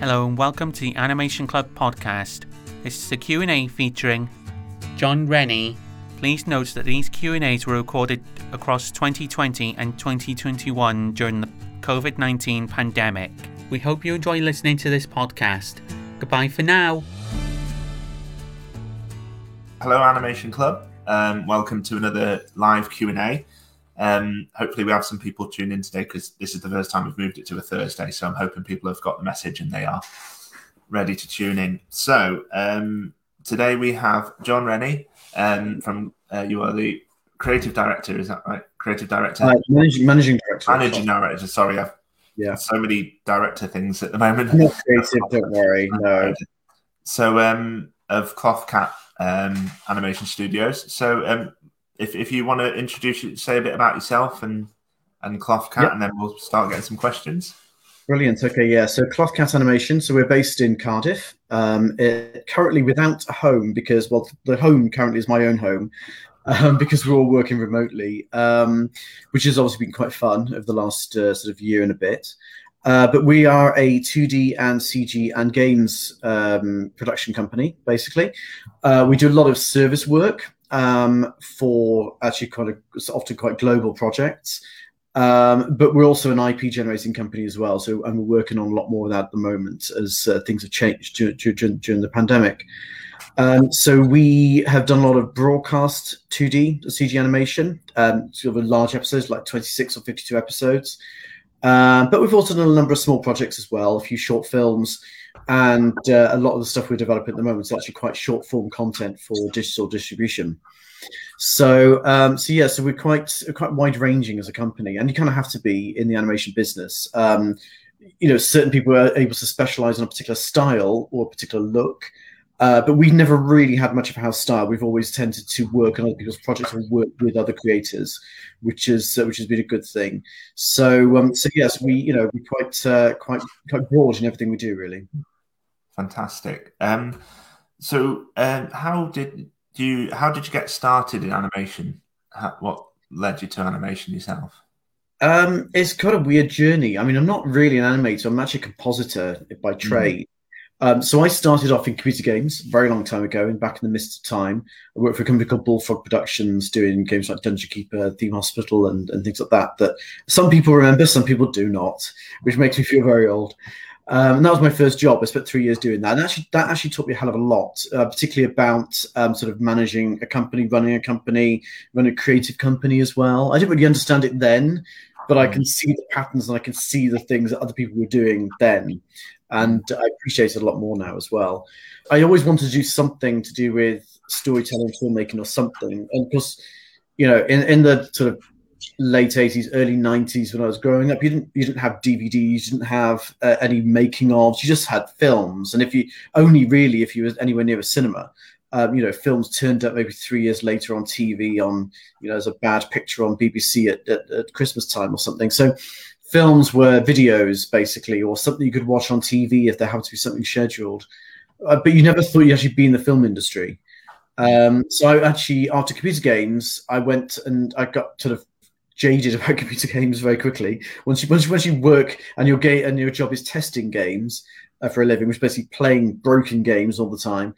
Hello and welcome to the Animation Club podcast. This is a Q&A featuring John Rennie. Please note that these Q&As were recorded across 2020 and 2021 during the COVID-19 pandemic. We hope you enjoy listening to this podcast. Goodbye for now. Hello, Animation Club. Um, welcome to another live Q and A. Um, hopefully, we have some people tune in today because this is the first time we've moved it to a Thursday. So I'm hoping people have got the message and they are ready to tune in. So um, today we have John Rennie um, from uh, you are the creative director. Is that right? Creative director, uh, managing, managing director, managing director. Sorry, I've yeah so many director things at the moment. Not creative, don't worry. No. So um, of Cloth Cat um, Animation Studios. So um, if, if you want to introduce say a bit about yourself and and Cloth Cat, yep. and then we'll start getting some questions. Brilliant. Okay, yeah. So Cloth Cat Animation. So we're based in Cardiff. Um, it, currently without a home because well, the home currently is my own home. Um, because we're all working remotely, um, which has obviously been quite fun over the last uh, sort of year and a bit. Uh, but we are a 2D and CG and games um, production company, basically. Uh, we do a lot of service work um, for actually quite a, often quite global projects. Um, but we're also an IP generating company as well. So, and we're working on a lot more of that at the moment as uh, things have changed during, during the pandemic. Um, so we have done a lot of broadcast 2D CG animation, um, sort of large episodes, like 26 or 52 episodes. Um, but we've also done a number of small projects as well, a few short films, and uh, a lot of the stuff we're developing at the moment is actually quite short form content for digital distribution. So, um, so yeah, so we're quite quite wide ranging as a company, and you kind of have to be in the animation business. Um, you know, certain people are able to specialize in a particular style or a particular look. Uh, but we've never really had much of a house style. We've always tended to work on other people's projects and work with other creators, which is uh, which has been a good thing. So um, so yes, we you know we're quite uh, quite quite broad in everything we do, really. Fantastic. Um, so um, how did you how did you get started in animation? How, what led you to animation yourself? Um, it's quite a weird journey. I mean, I'm not really an animator. I'm actually a compositor by mm-hmm. trade. Um, so I started off in computer games a very long time ago, and back in the mist of time. I worked for a company called Bullfrog Productions, doing games like Dungeon Keeper, Theme Hospital, and, and things like that. That some people remember, some people do not, which makes me feel very old. Um, and that was my first job. I spent three years doing that, and actually, that actually taught me a hell of a lot, uh, particularly about um, sort of managing a company, running a company, running a creative company as well. I didn't really understand it then, but I mm. can see the patterns and I can see the things that other people were doing then and I appreciate it a lot more now as well. I always wanted to do something to do with storytelling, filmmaking, or something. And because, you know, in, in the sort of late 80s, early 90s, when I was growing up, you didn't you didn't have DVDs, you didn't have uh, any making ofs, you just had films. And if you only really if you were anywhere near a cinema, um, you know, films turned up maybe three years later on TV on, you know, as a bad picture on BBC at, at, at Christmas time or something. So films were videos basically, or something you could watch on TV if there happened to be something scheduled. Uh, but you never thought you'd actually be in the film industry. Um, so I actually, after computer games, I went and I got sort of jaded about computer games very quickly. Once you once, once you work and your game and your job is testing games uh, for a living, which is basically playing broken games all the time,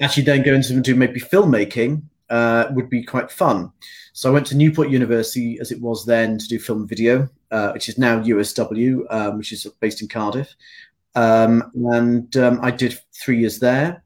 actually then going to do maybe filmmaking uh, would be quite fun. So I went to Newport University, as it was then, to do film video, uh, which is now USW, um, which is based in Cardiff. Um, and um, I did three years there.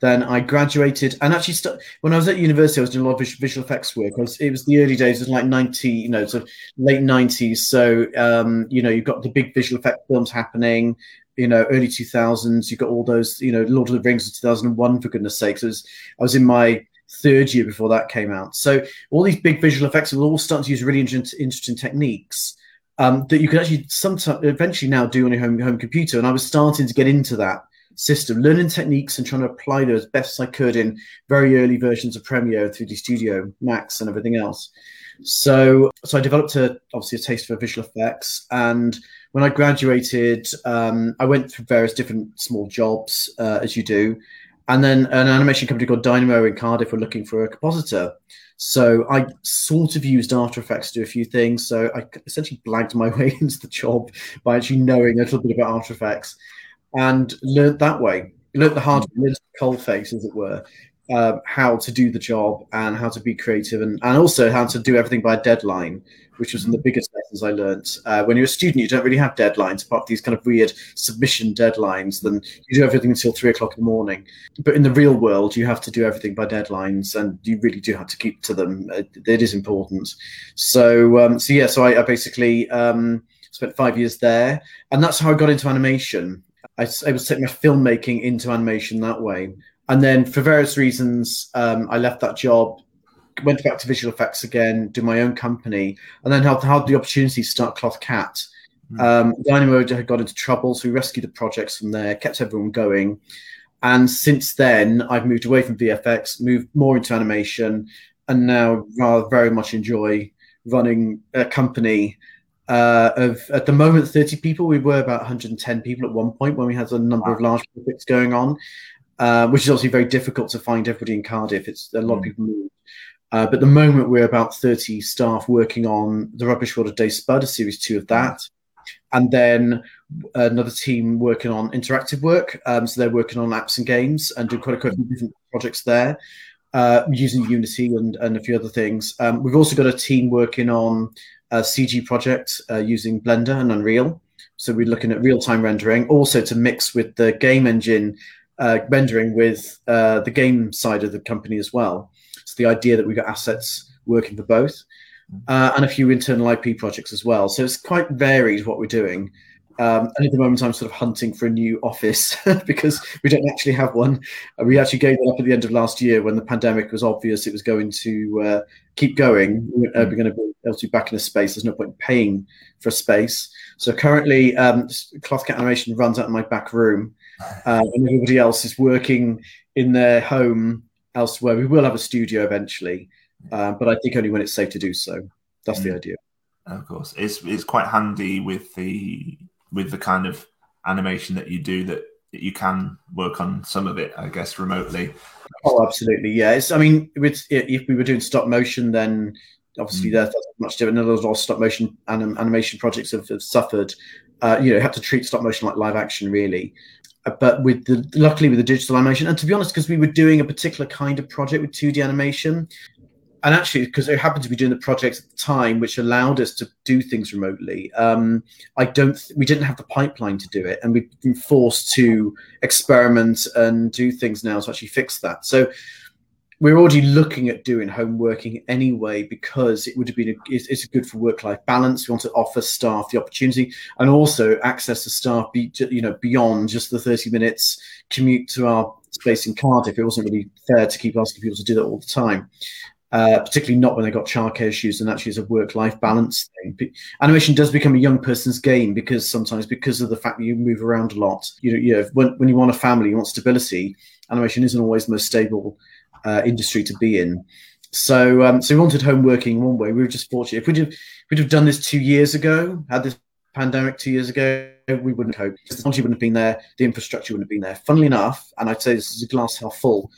Then I graduated, and actually, st- when I was at university, I was doing a lot of visual effects work. It was the early days, it was like ninety, you know, sort of late nineties. So um, you know, you've got the big visual effect films happening. You know, early two thousands. You've got all those, you know, Lord of the Rings of two thousand and one, for goodness sakes. I was, I was in my third year before that came out. So all these big visual effects are all starting to use really interesting, interesting techniques um, that you can actually sometimes eventually now do on your home home computer. And I was starting to get into that system, learning techniques and trying to apply those best I could in very early versions of Premiere, 3D Studio, Max, and everything else. So, so I developed a obviously a taste for visual effects, and when I graduated, um, I went through various different small jobs, uh, as you do, and then an animation company called Dynamo in Cardiff were looking for a compositor. So I sort of used After Effects to do a few things. So I essentially blagged my way into the job by actually knowing a little bit about After Effects. And learned that way. Learned the hard, learned the cold face, as it were, uh, how to do the job and how to be creative, and, and also how to do everything by a deadline which was one of the biggest lessons I learned. Uh, when you're a student, you don't really have deadlines, apart from these kind of weird submission deadlines. Then you do everything until three o'clock in the morning. But in the real world, you have to do everything by deadlines, and you really do have to keep to them. It, it is important. So, um, so yeah, so I, I basically um, spent five years there, and that's how I got into animation. I, was taking my filmmaking into animation that way. And then, for various reasons, um, I left that job went back to visual effects again, do my own company, and then had, had the opportunity to start Cloth Cat. Mm. Um, Dynamo had got into trouble, so we rescued the projects from there, kept everyone going. And since then, I've moved away from VFX, moved more into animation, and now rather very much enjoy running a company uh, of at the moment 30 people. We were about 110 people at one point when we had a number wow. of large projects going on, uh, which is obviously very difficult to find everybody in Cardiff. It's a lot mm. of people move. Uh, but at the moment, we're about 30 staff working on The Rubbish World of Dave Spud, a series two of that. And then another team working on interactive work. Um, so they're working on apps and games and doing quite a few different projects there uh, using Unity and, and a few other things. Um, we've also got a team working on a CG project uh, using Blender and Unreal. So we're looking at real time rendering, also to mix with the game engine uh, rendering with uh, the game side of the company as well So the idea that we've got assets working for both, mm. uh, and a few internal IP projects as well. So it's quite varied what we're doing. Um, and at the moment, I'm sort of hunting for a new office because we don't actually have one. Uh, we actually gave it up at the end of last year when the pandemic was obvious it was going to uh, keep going. We're, uh, we're going to be able to be back in a space. There's no point paying for a space. So currently, um, Cloth Cat Animation runs out of my back room, uh, and everybody else is working in their home elsewhere. We will have a studio eventually, uh, but I think only when it's safe to do so. That's mm. the idea. Of course, it's it's quite handy with the with the kind of animation that you do that you can work on some of it, I guess, remotely. Oh, absolutely, yeah. It's, I mean, if we were doing stop motion, then obviously mm. that's much different. A lot of stop motion anim- animation projects have, have suffered. Uh, you know, have to treat stop motion like live action, really but with the luckily with the digital animation and to be honest because we were doing a particular kind of project with 2d animation and actually because it happened to be doing the project at the time which allowed us to do things remotely um, i don't we didn't have the pipeline to do it and we've been forced to experiment and do things now to actually fix that so we're already looking at doing home working anyway because it would have been a, it's, it's good for work life balance. We want to offer staff the opportunity and also access to staff, be, you know, beyond just the thirty minutes commute to our space in Cardiff. It wasn't really fair to keep asking people to do that all the time. Uh, particularly not when they got childcare issues and actually it's a work-life balance thing. Animation does become a young person's game because sometimes because of the fact that you move around a lot. You know, you know when, when you want a family, you want stability. Animation isn't always the most stable uh, industry to be in. So, um, so we wanted home working one way. We were just fortunate. If we'd have, we'd have done this two years ago, had this pandemic two years ago, we wouldn't hope. The technology wouldn't have been there, the infrastructure wouldn't have been there. Funnily enough, and I'd say this is a glass half full,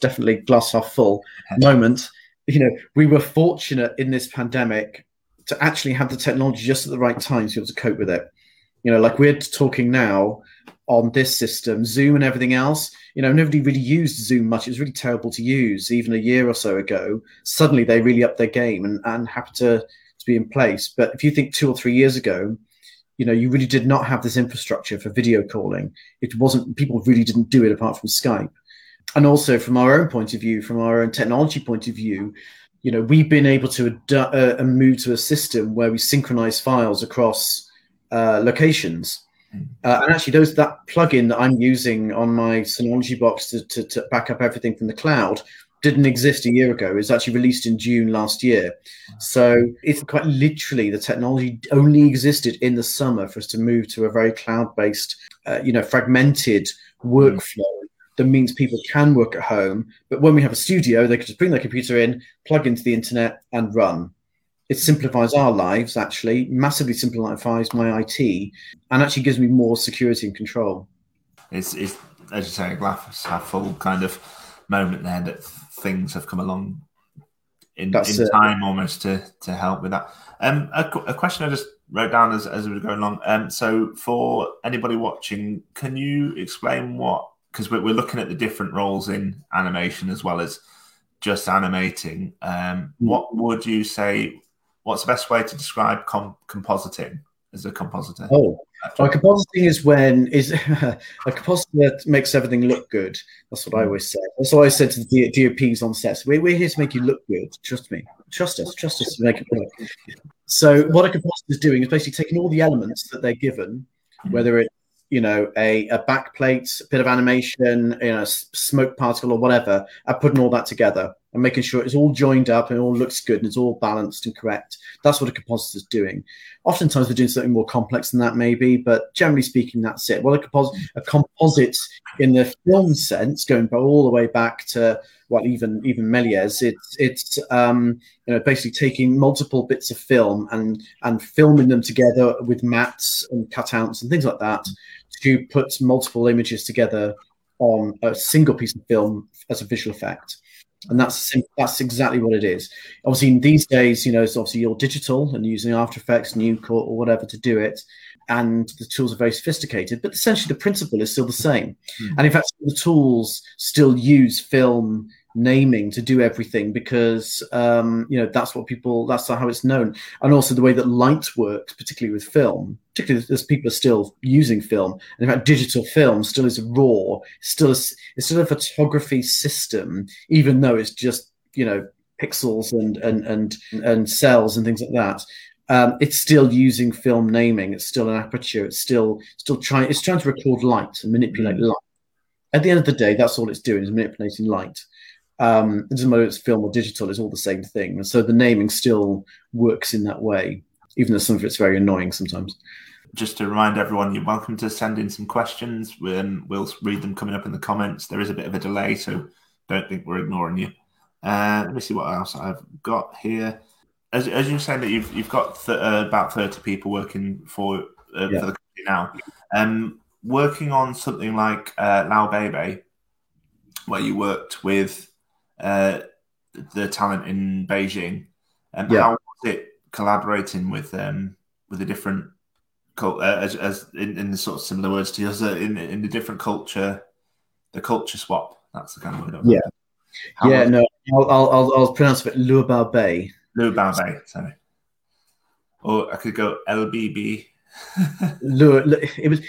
definitely glass half full moment. You know, we were fortunate in this pandemic to actually have the technology just at the right time to be able to cope with it. You know, like we're talking now on this system, Zoom and everything else you know, nobody really used Zoom much. It was really terrible to use even a year or so ago. Suddenly they really upped their game and, and happy to, to be in place. But if you think two or three years ago, you know, you really did not have this infrastructure for video calling. It wasn't, people really didn't do it apart from Skype. And also from our own point of view, from our own technology point of view, you know, we've been able to uh, move to a system where we synchronize files across uh, locations. Uh, and actually, those that plugin that I'm using on my Synology box to, to, to, back up everything from the cloud didn't exist a year ago. It was actually released in June last year. So it's quite literally the technology only existed in the summer for us to move to a very cloud-based, uh, you know, fragmented workflow. That means people can work at home, but when we have a studio, they can just bring their computer in, plug into the internet, and run it simplifies our lives actually massively simplifies my it and actually gives me more security and control it's, it's as you say a glass half full kind of moment there that things have come along in, in time almost to to help with that um a, a, question i just wrote down as, as we were going along. Um, so, for anybody watching, can you explain what? Because we're, we're looking at the different roles in animation as well as just animating. Um, Hmm. what would you say? What's the best way to describe com- compositing as a compositor? Oh, like compositing is when is a compositor makes everything look good. That's what I always say. That's what I said to the DOPs on sets. We're, we're here to make you look good. Trust me. Trust us. Trust us to make it work. So what a compositor is doing is basically taking all the elements that they're given, whether it's you know a, a back plate, a bit of animation, you know, smoke particle or whatever, and putting all that together and making sure it's all joined up and it all looks good and it's all balanced and correct. That's what a compositor is doing. Oftentimes they're doing something more complex than that, maybe, but generally speaking, that's it. Well, a, compos- a composite in the film sense, going all the way back to well, even even Méliès, it's it's um, you know basically taking multiple bits of film and and filming them together with mattes and cutouts and things like that to put multiple images together on a single piece of film as a visual effect. And that's that's exactly what it is. Obviously, in these days, you know, it's obviously you're digital and using After Effects, Nuke, or, or whatever to do it, and the tools are very sophisticated. But essentially, the principle is still the same. Hmm. And in fact, the tools still use film naming to do everything because um, you know that's what people that's how it's known and also the way that light works particularly with film particularly as people are still using film and in fact digital film still is raw still a, it's still a photography system even though it's just you know pixels and and and and cells and things like that. Um, it's still using film naming. It's still an aperture. It's still still trying it's trying to record light and manipulate light. At the end of the day that's all it's doing is manipulating light. Um, it doesn't matter if it's film or digital, it's all the same thing. And so the naming still works in that way, even though some of it's very annoying sometimes. Just to remind everyone, you're welcome to send in some questions. Um, we'll read them coming up in the comments. There is a bit of a delay, so don't think we're ignoring you. Uh, let me see what else I've got here. As, as you were saying that you've you've got th- uh, about thirty people working for uh, Yeah. for the company now, um, working on something like uh, Lao Bebe, where you worked with uh, the talent in Beijing. Um, Yeah. How was it collaborating with um, with a different cult uh, as, as in, in the sort of similar words to yours uh, in in the different culture, the culture swap. That's the kind of word. Yeah. How yeah, no, I'll, I'll, I'll, I'll pronounce it Luabao Bay. Lou Bao sorry. Or I could go LBB. Lu, Lu- it was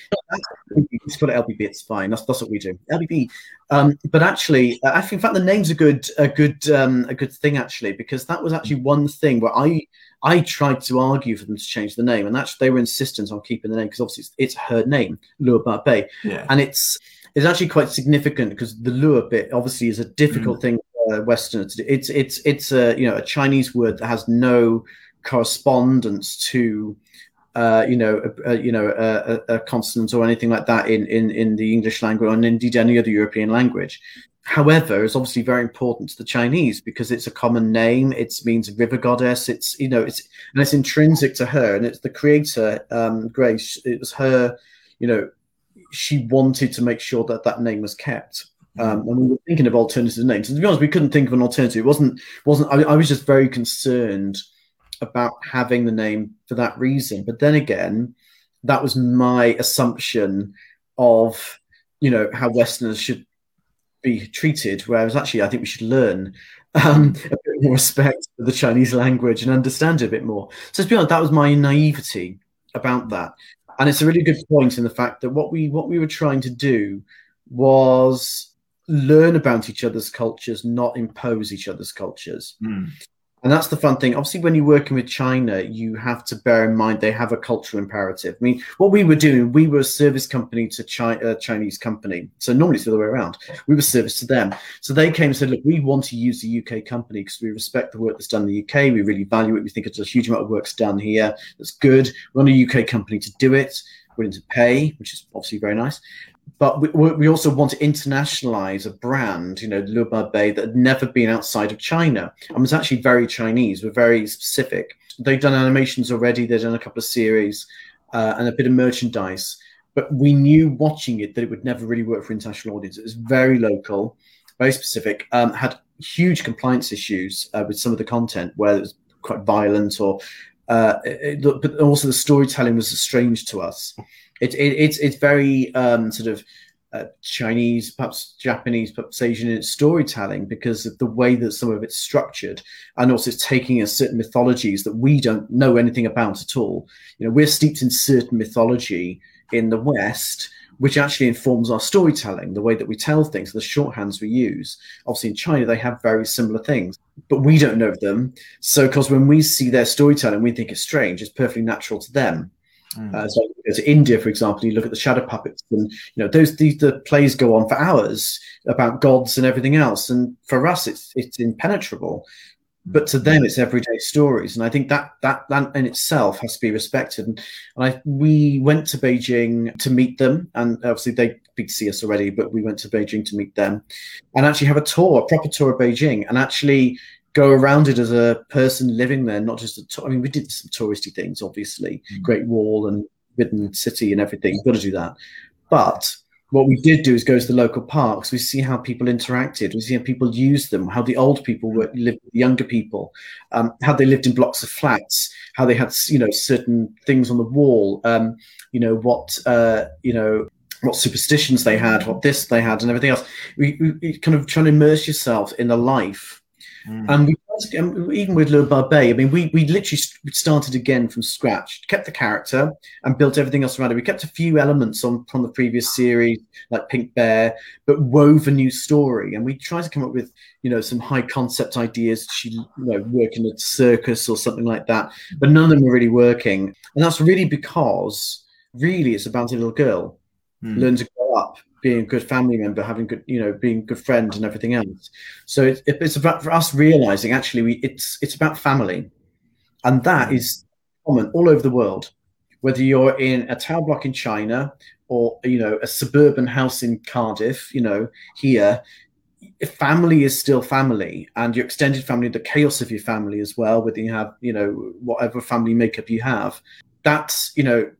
just put it LBB. It's fine. That's that's what we do. LBB. Um, but actually, uh, I think, in fact, the name's a good a good um, a good thing actually because that was actually one thing where I I tried to argue for them to change the name, and actually they were insistent on keeping the name because obviously it's, it's her name, Luabao Bay. Yeah. and it's it's actually quite significant because the lure bit obviously is a difficult thing for a Westerner to do. It's it's it's a you know a Chinese word that has no correspondence to uh, you know a, a, you know a, a, a consonant or anything like that in, in in the English language and indeed any other European language. However, is obviously very important to the Chinese because it's a common name. It means river goddess. It's you know it's and it's intrinsic to her and it's the creator um, Grace. It was her, you know, she wanted to make sure that that name was kept. Um, and we were thinking of alternative names. And to be honest, we couldn't think of an alternative. It wasn't wasn't. I, I was just very concerned about having the name for that reason. But then again, that was my assumption of you know how Westerners should be treated. Whereas actually, I think we should learn um, a bit more respect for the Chinese language and understand it a bit more. So to be honest, that was my naivety about that and it's a really good point in the fact that what we what we were trying to do was learn about each other's cultures not impose each other's cultures Mm. And that's the fun thing. Obviously when you're working with china you have to bear in mind they have a cultural imperative. I mean what we were doing we were a service company to Chi- a chinese company. So normally it's the other way around. We were service to them. So they came and said look we want to use the uk company because we respect the work that's done in the uk we really value it. We think it's a huge amount of work's done here. That's good. We want a uk company to do it. Willing to pay which is obviously very nice but we, we also want to internationalize a brand, you know, Luba Bay, that had never been outside of China and was actually very Chinese. We're very specific. They've done animations already. They've done a couple of series uh, and a bit of merchandise. But we knew watching it that it would never really work for international audience. It was very local, very specific. Um, had huge compliance issues uh, with some of the content where it was quite violent or uh, it, but also the storytelling was strange to us. It, it, it's it's very um, sort of uh, Chinese, perhaps Japanese, perhaps Asian in its storytelling because of the way that some of it's structured, and also taking a certain mythologies that we don't know anything about at all. You know, we're steeped in certain mythology in the West, which actually informs our storytelling, the way that we tell things, the shorthands we use. Obviously, in China, they have very similar things, but we don't know them. So, because when we see their storytelling, we think it's strange. It's perfectly natural to them. Mm. Uh, so you to India, for example, you look at the shadow puppets, and you know those the, the plays go on for hours about gods and everything else. And for us, it's it's impenetrable, but to them, it's everyday stories. And I think that that that in itself has to be respected. And, and I we went to Beijing to meet them, and obviously they to see us already, but we went to Beijing to meet them, and actually have a tour, a proper tour of Beijing, and actually go around it as a person living there, not just a tour. I mean, we did some touristy things, obviously, mm. Great Wall and Forbidden City and everything. You've got to do that. But what we did do is go to the local parks. We see how people interacted. We see how people used them, how the old people were, lived with the younger people, um, how they lived in blocks of flats, how they had, you know, certain things on the wall, um, you know, what, uh, you know, what superstitions they had, what this they had, and everything else. We, we kind of trying to immerse yourself in the life Mm. And we, even with Luo Bao Bei, I mean, we, we literally started again from scratch, kept the character and built everything else around it. We kept a few elements on from the previous series, like Pink Bear, but wove a new story. And we tried to come up with, you know, some high concept ideas. She, you know, working at a circus or something like that, but none of them were really working. And that's really because, really, it's about a little girl mm. learn to grow up being a good family member, having good, you know, being good friend and everything else. So it, it's about for us realizing actually we, it's it's about family, and that is common all over the world. Whether you're in a tower block in China or you know a suburban house in Cardiff, you know here, family is still family, and your extended family, the chaos of your family as well. Whether you have you know whatever family makeup you have, that's you know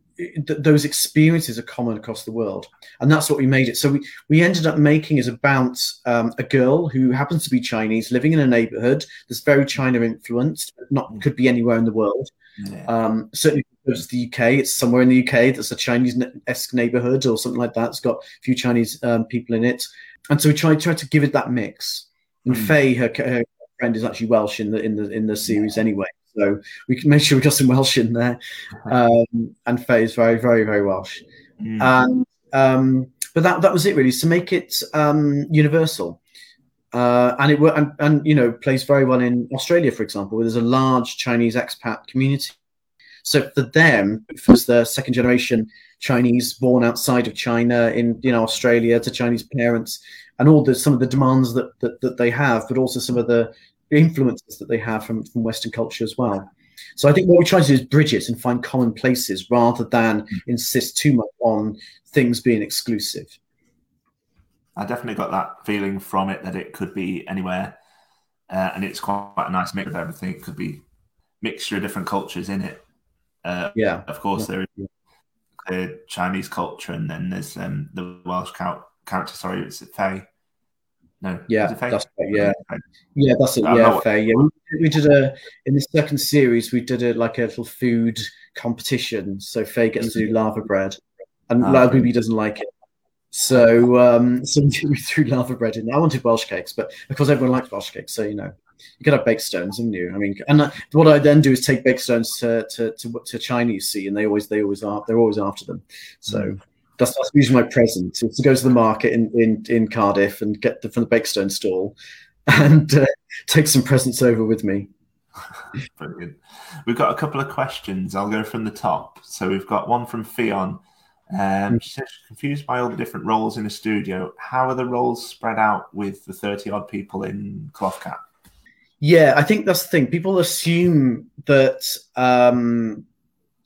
th- those experiences are common across the world, and that's what we made it. So we we ended up making it about um, a girl who happens to be Chinese, living in a neighborhood that's very China influenced, but not mm. could be anywhere in the world. Yeah. Um, certainly, it's the UK. It's somewhere in the UK that's a Chinese-esque neighborhood or something like that. It's got a few Chinese um, people in it, and so we tried tried to give it that mix. And mm. Faye, her, her friend, is actually Welsh in the in the in the series yeah. anyway. So we can make sure we got some Welsh in there. Um, and Faye is very, very, very Welsh. Mm. And um, but that that was it really to make it um, universal. Uh, and it and, and you know plays very well in Australia, for example, where there's a large Chinese expat community. So for them, for the second generation Chinese born outside of China in you know Australia to Chinese parents, and all the some of the demands that, that that they have, but also some of the influences that they have from, from Western culture as well. So I think what we try to do is bridge it and find common places rather than mm. insist too much on things being exclusive. I definitely got that feeling from it that it could be anywhere, uh, and it's quite a nice mix of everything. It could be mixture of different cultures in it. Uh, yeah, of course yeah. there is the Chinese culture, and then there's um, the Welsh character. Sorry, it's Faye. No. Yeah, that's right. Yeah, yeah, that's it. Yeah, fair. Yeah, we, we, did a in the second series. We did a like a little food competition. So Faye gets to do mm-hmm. laver bread, and oh, Labubi doesn't like it. So, um, so we threw laver bread in. I wanted Welsh cakes, but because everyone likes Welsh cakes, so you know, you could have baked stones, haven't you? I mean, and uh, what I then do is take baked stones to to to, to Chinese see, and they always they always are they're always after them. So. Mm. That's, that's usually my present. It's to go to the market in, in, in Cardiff and get the, from the Bakestone stall and uh, take some presents over with me. Brilliant. We've got a couple of questions. I'll go from the top. So we've got one from Fion. Um, she says she's confused by all the different roles in a studio. How are the roles spread out with the 30 odd people in Cloth Cat? Yeah, I think that's the thing. People assume that um,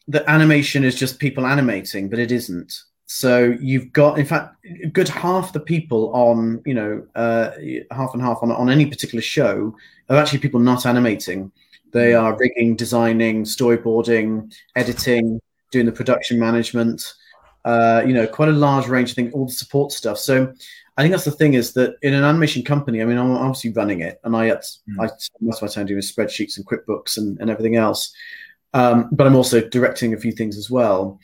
that animation is just people animating, but it isn't. So you've got, in fact, a good half the people on, you know, uh, half and half on, on any particular show are actually people not animating. They hmm. are rigging, designing, storyboarding, editing, doing the production management. Uh, you know, quite a large range of things, all the support stuff. So I think that's the thing is that in an animation company, I mean, I'm obviously running it, and I, mm. I most of my time doing spreadsheets and QuickBooks and, and everything else. Um, but I'm also directing a few things as well.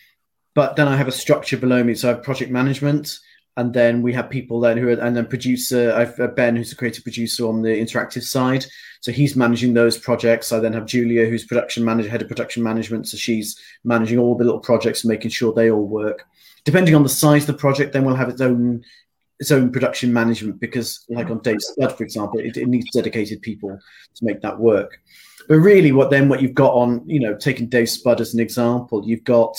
But then I have a structure below me. So I have project management, and then we have people then who are, and then producer. I've uh, Ben, who's a creative producer on the interactive side. So he's managing those projects. I then have Julia, who's production manager, head of production management. So she's managing all the little projects and making sure they all work. Depending on the size of the project, then we'll have its own its own production management because, like on Dave Spud, for example, it, it needs dedicated people to make that work. But really, what then what you've got on, you know, taking Dave Spud as an example, you've got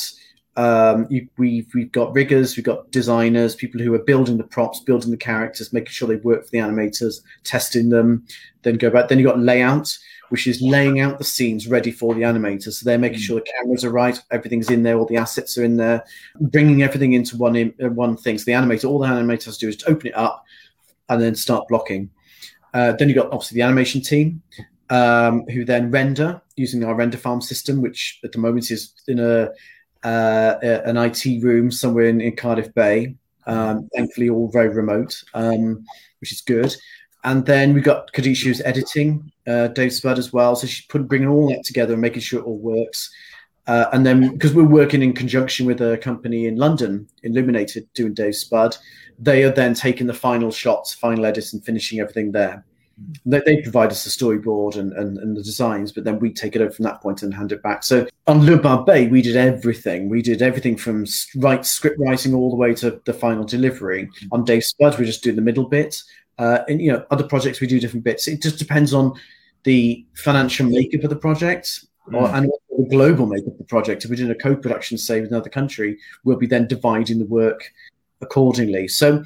um, you, we've we've got riggers, we've got designers, people who are building the props, building the characters, making sure they work for the animators, testing them, then go back. Then you've got layout, which is laying out the scenes ready for the animators. So they're making mm. sure the cameras are right, everything's in there, all the assets are in there, bringing everything into one in, uh, one thing. So the animator, all the animator has to do is to open it up and then start blocking. Uh, then you've got obviously the animation team, um, who then render using our render farm system, which at the moment is in a uh, an IT room somewhere in, in Cardiff Bay. Um, thankfully, all very remote, um, which is good. And then we got Kadisha who's editing, uh, Dave Spud as well. So she's put, bringing all that together and making sure it all works. Uh, and then because we're working in conjunction with a company in London, Illuminated, doing Dave Spud, they are then taking the final shots, final edits, and finishing everything there. They, they provide us the storyboard and, and, and, the designs, but then we take it over from that point and hand it back. So on Luo Bao Bei, we did everything. We did everything from write script writing all the way to the final delivery. On Dave Spud, we just do the middle bit. Uh, and you know, other projects we do different bits. It just depends on the financial makeup of the project or, mm. and the global makeup of the project. If we're doing a co-production, say with another country, we'll be then dividing the work accordingly. So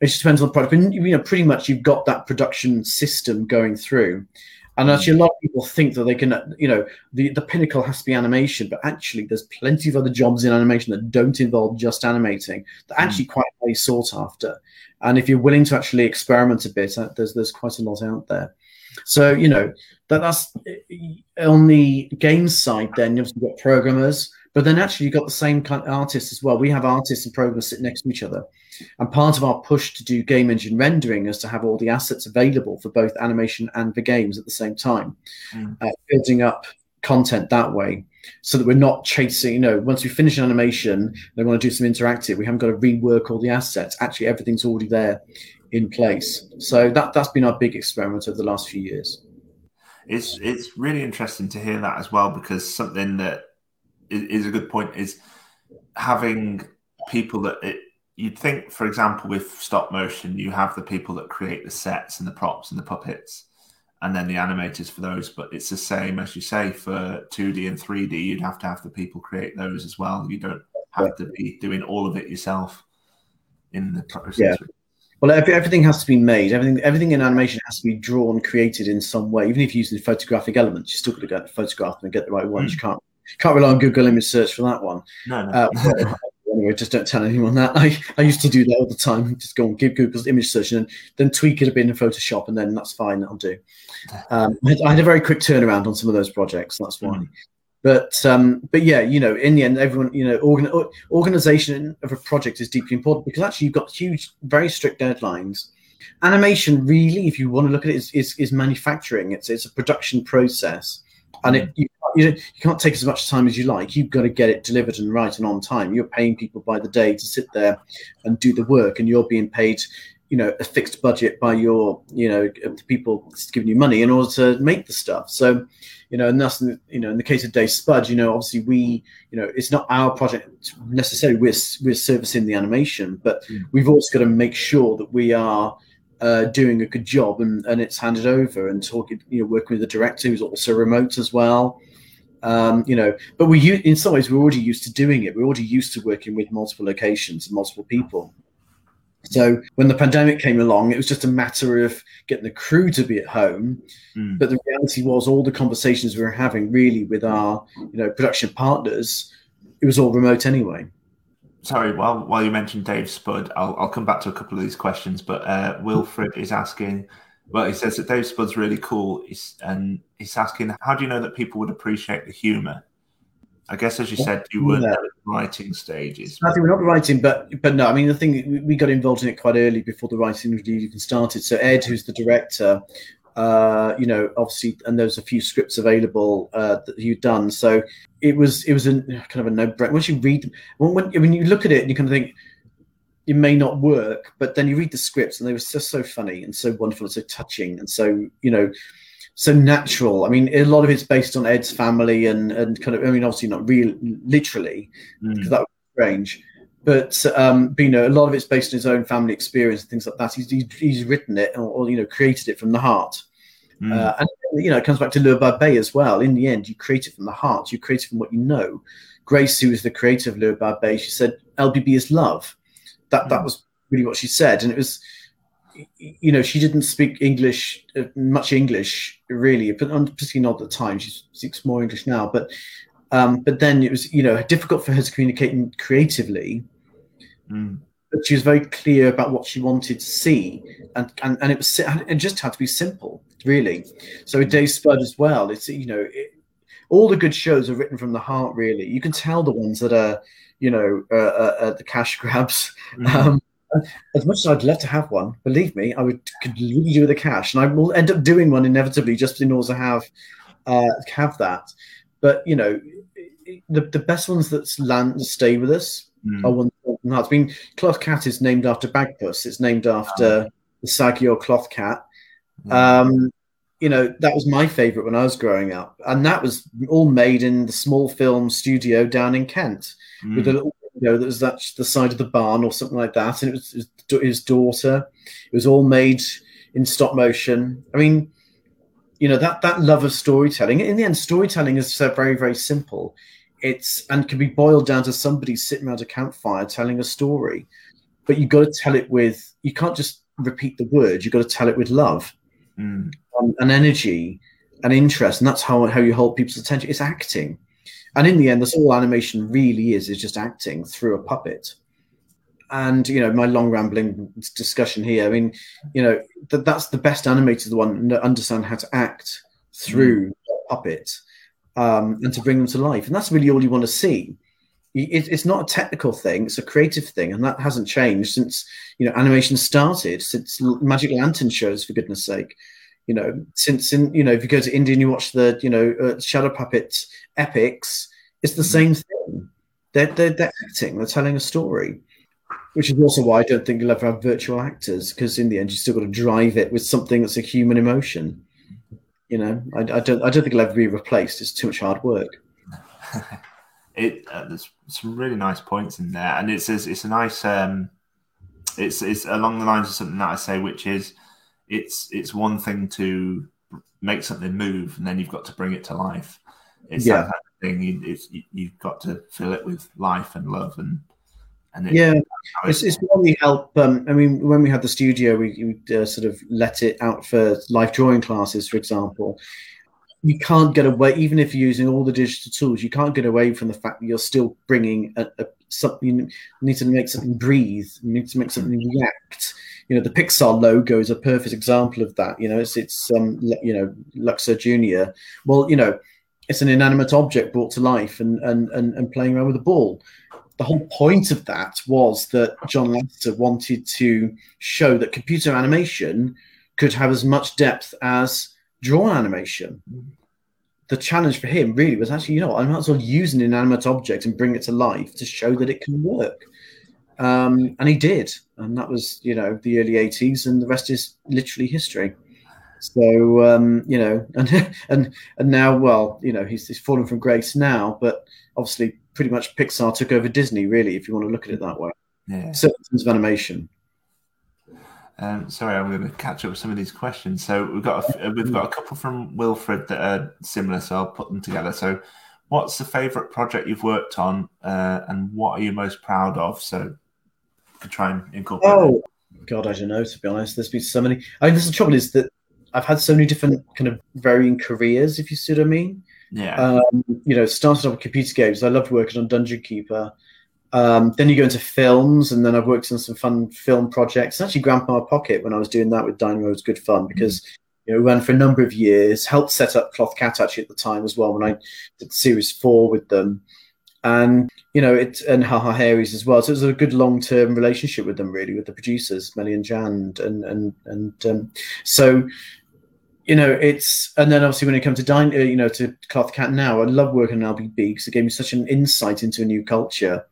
it just depends on the product. But you know, pretty much you've got that production system going through. And actually, a lot of people think that they can, you know, the, the pinnacle has to be animation, but actually, there's plenty of other jobs in animation that don't involve just animating that are actually mm. quite highly sought after. And if you're willing to actually experiment a bit, uh, there's there's quite a lot out there. So you know that that's on the games side. Then you've got programmers, but then actually you've got the same kind of artists as well. We have artists and programmers sitting next to each other. And part of our push to do game engine rendering is to have all the assets available for both animation and for games at the same time, mm. uh, building up content that way so that we're not chasing, you know, once we finish an animation, they want to do some interactive, we haven't got to rework all the assets. Actually, everything's already there in place. So that, that's been our big experiment over the last few years. It's, it's really interesting to hear that as well because something that is, is a good point is having people that it, you'd think, for example, with stop motion, you have the people that create the sets and the props and the puppets, and then the animators for those. But it's the same as you say for 2D and 3D. You'd have to have the people create those as well. You don't have to be doing all of it yourself in the process. Yeah. Well, everything has to be made. Everything, everything in animation has to be drawn, created in some way. Even if you're using photographic elements, you're still going to get the photograph and get the right ones. Mm. You can't can't rely on Google image search for that one. No, no. Uh, anyway, just don't tell anyone that. I, I used to do that all the time. Just go and give Google's image search and then tweak it a bit in Photoshop, and then that's fine. That'll do. Um, I, had, I, had, a very quick turnaround on some of those projects. That's why. Mm. But um, but yeah, you know, in the end, everyone, you know, organ- organization of a project is deeply important because actually you've got huge, very strict deadlines. Animation, really, if you want to look at it, is, is, is manufacturing. It's it's a production process, and it, you you, you can't take as much time as you like. You've got to get it delivered and right and on time. You're paying people by the day to sit there and do the work, and you're being paid, you know, a fixed budget by your, you know, the people giving you money in order to make the stuff. So, you know, and that's, you know, in the case of Dave Spud, you know, obviously we, you know, it's not our project necessarily. We're we're servicing the animation, but mm. we've also got to make sure that we are uh, doing a good job and, and it's handed over and talking, you know, working with the director who's also remote as well. Um, you know, but we in some ways we're already used to doing it. We're already used to working with multiple locations and multiple people. So when the pandemic came along, it was just a matter of getting the crew to be at home. Mm. But the reality was, all the conversations we were having really with our, you know, production partners, it was all remote anyway. Sorry, while while you mentioned Dave Spud, I'll I'll come back to a couple of these questions. But uh, Wilfred is asking, well, he says that Dave Spud's really cool, he's, and he's asking, how do you know that people would appreciate the humour? I guess, as you said, you weren't yeah. at the writing stages. I think we're not writing, but but no, I mean the thing we got involved in it quite early before the writing even started. So Ed, who's the director, Uh, you know, obviously, and there's a few scripts available uh, that you've done. So it was it was a kind of a no brainer. Once you read them, when, when, when you look at it and you kind of think it may not work, but then you read the scripts and they were just so funny and so wonderful and so touching and so you know so natural. I mean, a lot of it's based on Ed's family and and kind of. I mean, obviously not real, literally, because Mm. that was strange. But, um, but you know, a lot of it's based on his own family experience and things like that. He's he's, he's written it or, or you know created it from the heart. Mm. Uh, and you know, it comes back to Luo Bao Bei as well. In the end, you create it from the heart. You create it from what you know. Grace, who is the creator of Luo Bao Bei, she said, "LBB is love." That that Mm. was really what she said, and it was, you know, she didn't speak English uh, much English really, but particularly not at the time. She speaks more English now, but um, but then it was you know difficult for her to communicate creatively Mm. but she was very clear about what she wanted to see, and and, and it was it just had to be simple, really. So with Dave Spud as well, it's you know it, all the good shows are written from the heart. Really, you can tell the ones that are you know uh, uh, uh, the cash grabs. Mm. Um, as much as I'd love to have one, believe me, I would could really do with a cash, and I will end up doing one inevitably just in order to have uh, have that. But you know, the the best ones that land stay with us Mm. are ones that from the heart. I mean, Cloth Cat is named after Bagpuss. It's named after the Sagio Cloth Cat. Yeah. Um, you know, that was my favorite when I was growing up, and that was all made in the small film studio down in Kent Mm. with a little window that was that the side of the barn or something like that, and it was his, his daughter. It was all made in stop motion. I mean, you know that that love of storytelling. In the end, storytelling is so very very simple. It's and can be boiled down to somebody sitting around a campfire telling a story, but you've got to tell it with. You can't just repeat the words. You've got to tell it with love Mm. um, and energy and interest, and that's how how you hold people's attention. It's acting, and in the end, that's all animation really is: is just acting through a puppet. And you know, my long rambling discussion here. I mean, you know, that that's the best animators, the one that understand how to act through a puppet um, and to bring them to life, and that's really all you want to see. It, it's not a technical thing; it's a creative thing, and that hasn't changed since you know animation started. Since Magic Lantern shows, for goodness' sake you know, since in you know, if you go to India and you watch the you know uh, Shadow Puppet epics, it's the same thing. They're, they're they're acting, they're telling a story, which is also why I don't think you'll ever have virtual actors because in the end you still got to drive it with something that's a human emotion. You know, I, I don't I don't think it'll ever be replaced. It's too much hard work. it uh, there's some really nice points in there, and it's it's, it's a nice um, it's it's along the lines of something that I say, which is it's it's one thing to make something move, and then you've got to bring it to life. It's Yeah. that kind of thing. You, it's, you, you've got to fill it with life and love, and it, Yeah, It's, it's we help. Um, I mean, when we had the studio, we, we uh, sort of let it out for life drawing classes, for example. You can't get away, even if you're using all the digital tools, you can't get away from the fact that you're still bringing a, a, something. You need to make something breathe. You need to make something react. You know, the Pixar logo is a perfect example of that. You know, it's it's um, you know Luxo Junior. Well, you know, it's an inanimate object brought to life and and and, and playing around with a ball the whole point of that was that John Lasseter wanted to show that computer animation could have as much depth as drawn animation. The challenge for him really was actually, you know, I might as well use an inanimate object and bring it to life to show that it can work. Um, and he did, and that was, you know, the early '80s, and the rest is literally history. So, um, you know, and and and now, well, you know, he's, he's fallen from grace now, but obviously pretty much Pixar took over Disney, really, if you want to look at it that way. yeah. So in terms of animation. Um, sorry, I'm going to catch up with some of these questions. So we've got a, f- we've got a couple from Wilfred that are similar, so I'll put them together. So, what's the favourite project you've worked on, uh, and what are you most proud of? So, could try and incorporate. Oh God, I don't know. To be honest, there's been so many. I mean, this, the trouble is that I've had so many different kind of varying careers. If you see what I mean. Yeah, Um, you know, started off with computer games. I loved working on Dungeon Keeper. Um, then you go into films, and then I've worked on some fun film projects. Actually, Grandpa Pocket, when I was doing that with Dynamo, was good fun because you know, ran for a number of years. Helped set up Cloth Cat actually at the time as well when I did Series Four with them, and you know, it and Haha Harry's as well. So it was a good long term relationship with them, really, with the producers Melly and Jan, and and and um, so you know, it's and then obviously when it comes to dine, uh, you know, to Cloth Cat now, I love working on LBB because it gave me such an insight into a new culture.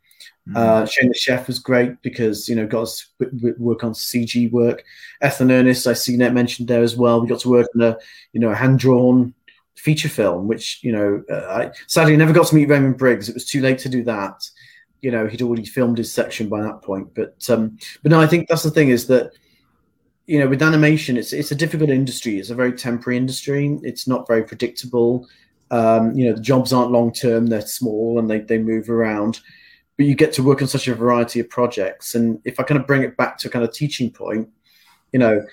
Mm. Uh, Shane the Chef was great because you know got us work on CG work. Ethel Ernest, I see Net mentioned there as well. We got to work on a you know hand drawn feature film, which you know uh, I sadly never got to meet Raymond Briggs. It was too late to do that. You know he'd already filmed his section by that point. But um, but no, I think that's the thing is that you know with animation, it's it's a difficult industry. It's a very temporary industry. It's not very predictable. Um, you know the jobs aren't long term. They're small and they they move around but you get to work on such a variety of projects. And if I kind of bring it back to a kind of teaching point, you know,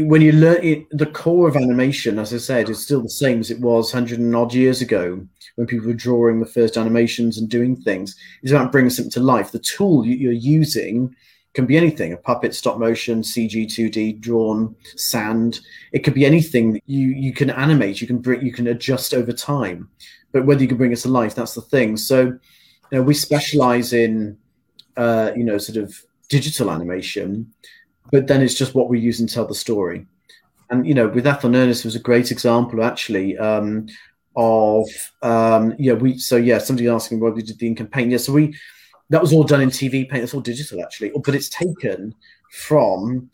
when you learn it, the core of animation, as I said, is still the same as it was hundred and odd years ago when people were drawing the first animations and doing things. It's about bringing something to life. The tool you're using can be anything: a puppet, stop motion, CG, 2D, drawn, sand. It could be anything that you you can animate. You can bring, you can adjust over time. But whether you can bring it to life, that's the thing. So you know, we specialize in, uh, you know, sort of digital animation, but then it's just what we use and tell the story. And you know, with Ethel Ernest was a great example actually um, of um, yeah we so yeah somebody asking why we did the ink and paint yeah so we that was all done in TV paint that's all digital actually but it's taken from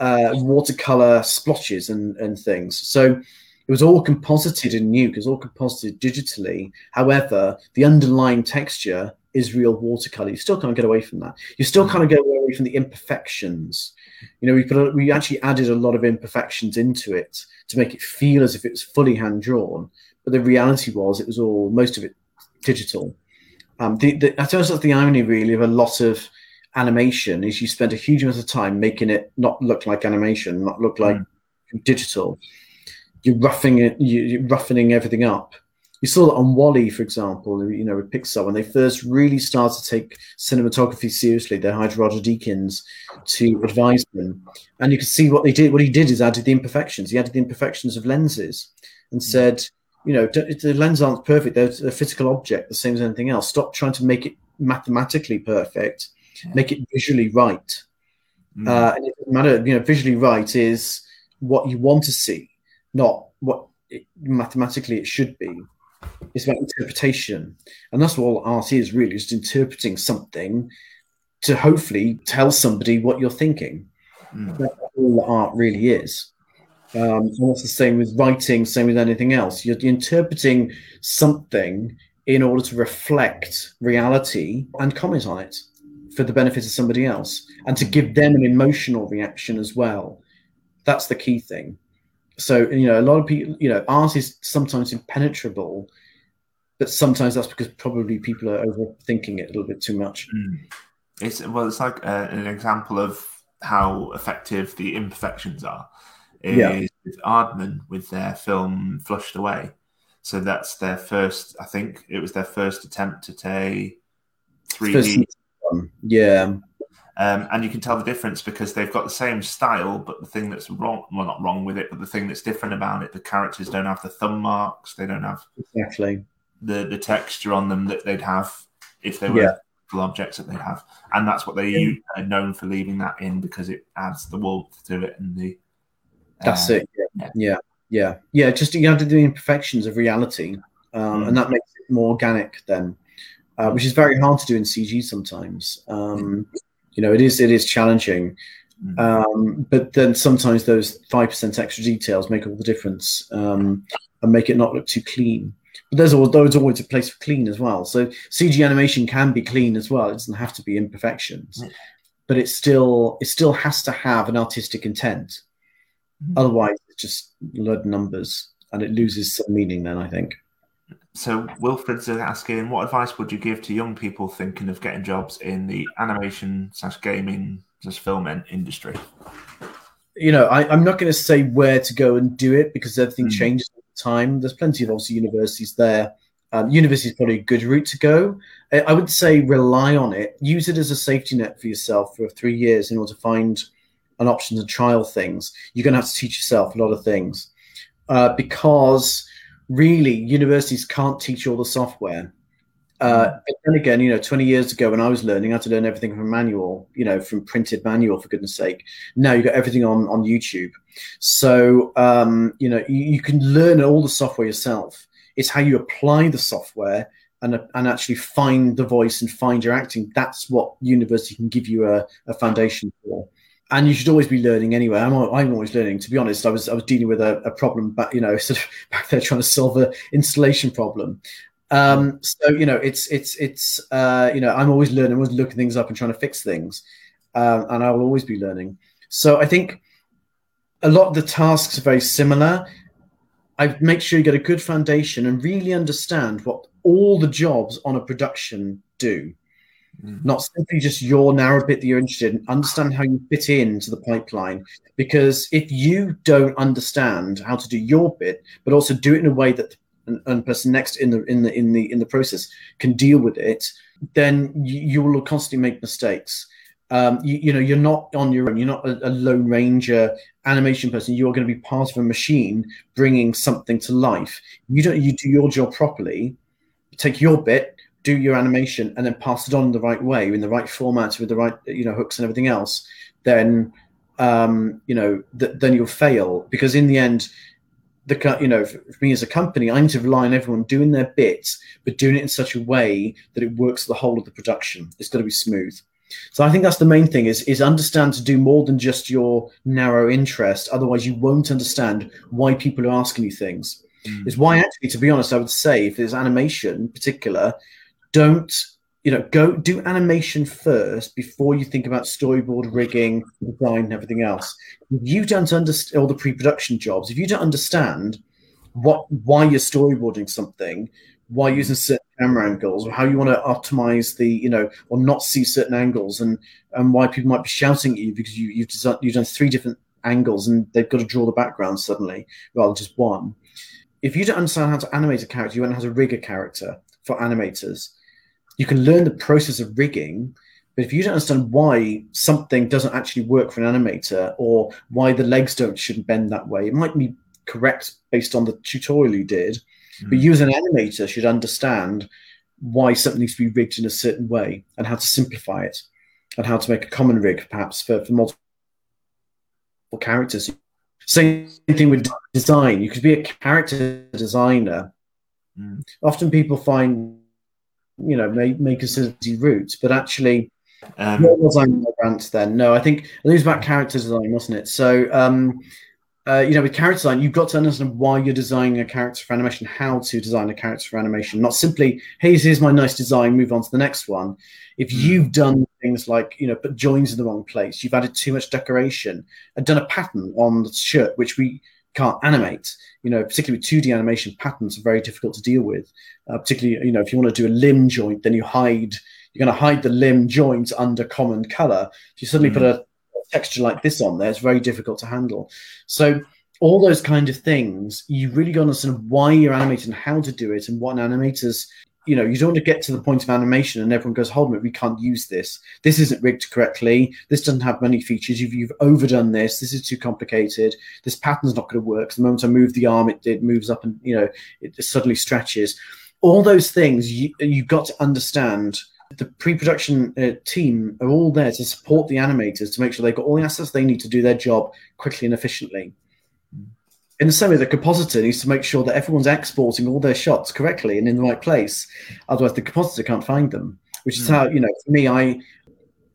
uh, watercolor splotches and and things so it was all composited Nuke, it was all composited digitally. However, the underlying texture is real watercolor. You still can't get away from that. You still of get away from the imperfections. You know, we put we actually added a lot of imperfections into it to make it feel as if it was fully hand drawn. But the reality was, it was all most of it digital. Um, the, the, I suppose that's the irony, really, of a lot of animation is you spend a huge amount of time making it not look like animation, not look like mm. digital you're roughing it, you're roughening everything up. You saw that on WALL-E, for example, you know, with Pixar, when they first really started to take cinematography seriously, they hired Roger Deakins to advise them. And you can see what they did. What he did is added the imperfections. He added the imperfections of lenses and mm. said, you know, the lenses aren't perfect. They're a physical object, the same as anything else. Stop trying to make it mathematically perfect. Make it visually right. Mm. Uh, and it doesn't matter, you know, visually right is what you want to see not what it, mathematically it should be. It's about interpretation, and that's what all art is really: just interpreting something to hopefully tell somebody what you're thinking. Mm. That's all art really is. Um, and the same with writing, same with anything else. You're interpreting something in order to reflect reality and comment on it for the benefit of somebody else and to give them an emotional reaction as well. That's the key thing so you know a lot of people you know art is sometimes impenetrable but sometimes that's because probably people are overthinking it a little bit too much mm. it's well it's like uh, an example of how effective the imperfections are is yeah. with Aardman with their film Flushed Away. So that's their first, I think it was their first attempt at a 3D. Yeah. Um, and you can tell the difference because they've got the same style, but the thing that's wrong, well, not wrong with it, but the thing that's different about it, the characters don't have the thumb marks, they don't have exactly the the texture on them that they'd have if they were yeah. objects that they have, and that's what they yeah. are known for leaving that in because it adds the warmth to it and the. That's it. Yeah. yeah, yeah, yeah. Just you have to do the imperfections of reality, um, mm. and that makes it more organic then, uh, which is very hard to do in CG sometimes. Um, you know, it is it is challenging, mm. um, but then sometimes those five percent extra details make all the difference um, and make it not look too clean. But there's always, there's always a place for clean as well. So CG animation can be clean as well. It doesn't have to be imperfections, mm. but it still it still has to have an artistic intent. Mm. Otherwise, it's just load numbers and it loses some meaning. Then I think. So Wilfred's asking, what advice would you give to young people thinking of getting jobs in the animation slash gaming slash film industry? You know, I, am not going to say where to go and do it because everything mm. changes all the time. There's plenty of obviously universities there. Um, university is probably a good route to go. I would say rely on it. Use it as a safety net for yourself for three years in order to find an option to trial things. You're going to have to teach yourself a lot of things uh, because really universities can't teach all the software Uh, but then again, you know, 20 years ago when I was learning, I had to learn everything from manual, you know, from printed manual, for goodness sake. Now you've got everything on, on YouTube. So, um, you know, you, you, can learn all the software yourself. It's how you apply the software and, and actually find the voice and find your acting. That's what university can give you a, a foundation for and you should always be learning anyway. I'm, I'm always learning. To be honest, I was I was dealing with a, a problem, but you know, sort of back there trying to solve an installation problem. Um, so you know, it's it's it's uh, you know, I'm always learning, always looking things up and trying to fix things, um, and I will always be learning. So I think a lot of the tasks are very similar. I make sure you get a good foundation and really understand what all the jobs on a production do. Mm. Not simply just your narrow bit that you're interested in, understand how you fit into the pipeline. Because if you don't understand how to do your bit, but also do it in a way that and, person next in the in the in the in the process can deal with it, then you, you will constantly make mistakes. Um, you, you, know, you're not on your own. You're not a, a, lone ranger animation person. You're going to be part of a machine bringing something to life. You don't. You do your job properly. Take your bit, do your animation and then pass it on the right way in the right format with the right you know hooks and everything else then um, you know th- then you'll fail. Because in the end the you know for, me as a company i need to rely on everyone doing their bits but doing it in such a way that it works the whole of the production. It's got to be smooth. So i think that's the main thing is is understand to do more than just your narrow interest. Otherwise you won't understand why people are asking you things. Mm. is why actually to be honest i would say if there's animation in particular don't you know go do animation first before you think about storyboard rigging design and everything else. If you don't understand all the pre-production jobs if you don't understand what why you're storyboarding something why using certain camera angles or how you want to optimize the you know or not see certain angles and and why people might be shouting at you because you you've designed, you've done three different angles and they've got to draw the background suddenly rather than just one. If you don't understand how to animate a character you how to rig a character for animators you can learn the process of rigging, but if you don't understand why something doesn't actually work for an animator or why the legs don't shouldn't bend that way, it might be correct based on the tutorial you did. Mm. But you as an animator should understand why something needs to be rigged in a certain way and how to simplify it and how to make a common rig perhaps for, for multiple characters. Same thing with design. You could be a character designer. Mm. Often people find you know make make a easy route, but actually. Um, what was I in my rant then? No, I think it was about character design, wasn't it? So, um, uh, you know, with character design, you've got to understand why you're designing a character for animation, how to design a character for animation, not simply, hey, here's my nice design, move on to the next one. If hmm. you've done things like, you know, put joins in the wrong place, you've added too much decoration, and done a pattern on the shirt, which we can't animate. You know, particularly with 2D animation, patterns are very difficult to deal with. Uh, particularly, you know, if you want to do a limb joint, then you hide, you're going to hide the limb joint under common color. If you suddenly mm-hmm. put a texture like this on there, it's very difficult to handle. So all those kind of things, you really got to understand why you're animating, how to do it, and what an animator's you know, you don't want to get to the point of animation and everyone goes, hold on, we can't use this. This isn't rigged correctly. This doesn't have many features. You've, you've overdone this. This is too complicated. This pattern's not going to work. The moment I move the arm, it, it moves up and, you know, it suddenly stretches. All those things you, you've got to understand. The pre-production uh, team are all there to support the animators to make sure they've got all the assets they need to do their job quickly and efficiently in the same way, the compositor needs to make sure that everyone's exporting all their shots correctly and in the right place. Otherwise, the compositor can't find them. Which is mm. how you know, for me, I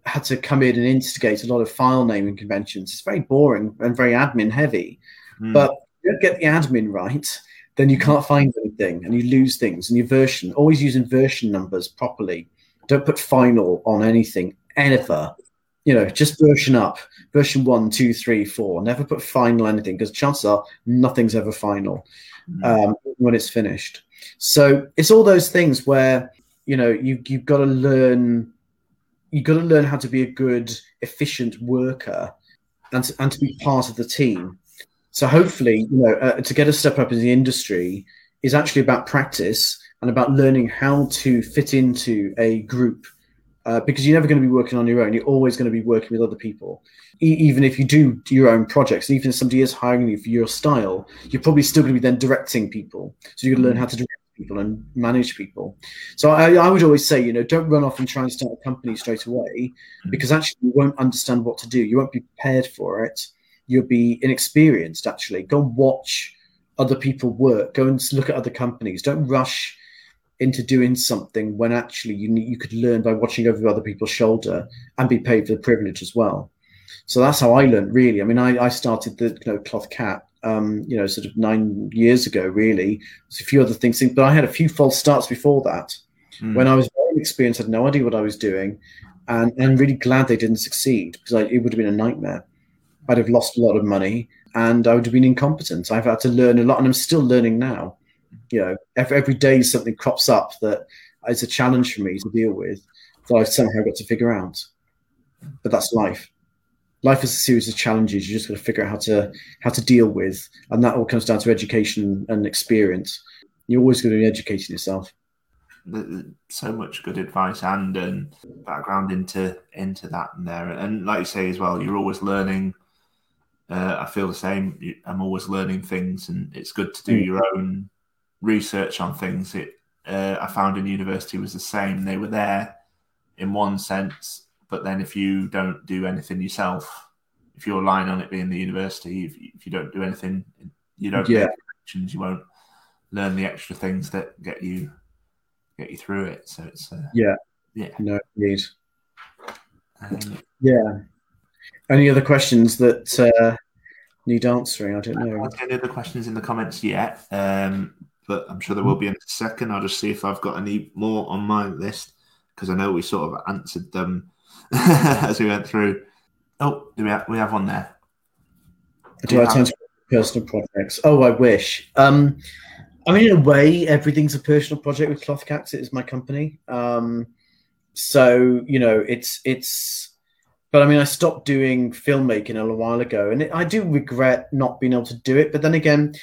had to come in and instigate a lot of file naming conventions. It's very boring and very admin heavy. Mm. But you don't get the admin right, then you can't find anything and you lose things. And your version, always using version numbers properly. Don't put final on anything ever you know, just version up, version one, two, three, four. Never put final anything because chances are nothing's ever final mm. um, when it's finished. So it's all those things where you know you you've got to learn. You've got to learn how to be a good, efficient worker, and to, and to be part of the team. So hopefully, you know, uh, to get a step up in the industry is actually about practice and about learning how to fit into a group uh, because you're never going to be working on your own. You're always going to be working with other people. E- even if you do your own projects, even if somebody is hiring you for your style, you're probably still going to be then directing people. So you're going to learn how to direct people and manage people. So I, I, would always say, you know, don't run off and try and start a company straight away mm. because actually you won't understand what to do. You won't be prepared for it. You'll be inexperienced. Actually, go watch other people work. Go and look at other companies. Don't rush into doing something when actually you you could learn by watching over other people's shoulder and be paid for the privilege as well. So that's how I learned. Really, I mean, I, I started the you know, Cloth Cat um, you know, sort of nine years ago, really. There's a few other things, but I had a few false starts before that. Mm. When I was very experienced, had no idea what I was doing, and I'm really glad they didn't succeed because I, it would have been a nightmare. I'd have lost a lot of money, and I would have been incompetent. I've had to learn a lot, and I'm still learning now. You know, every, every day something crops up that is a challenge for me to deal with that I've somehow got to figure out. But that's life life is a series of challenges. You just got to figure out how to how to deal with, and that all comes down to education and experience. You're always going to be educating yourself. So much good advice and and background into into that and there, and like you say as well, you're always learning. Uh, I feel the same. I'm always learning things, and it's good to do mm. your own research on things. It uh, I found in university was the same. They were there in one sense, but then if you don't do anything yourself, if you're relying on it being the university, if, if you don't do anything, you don't yeah. connections, you won't learn the extra things that get you get you through it. So it's uh, yeah, yeah, no indeed. Um, yeah. Any other questions that uh, need answering? I don't know. I don't any other questions in the comments yet, um, but I'm sure there will be in a second. I'll just see if I've got any more on my list because I know we sort of answered them as we went through. Oh, do we have, we have one there? Do, do I turn to personal projects? Oh, I wish. Um, I mean, in a way, everything's a personal project with Cloth Cats. It is my company. Um, so you know, it's it's. But I mean, I stopped doing filmmaking a little while ago, and it, I do regret not being able to do it. But then again,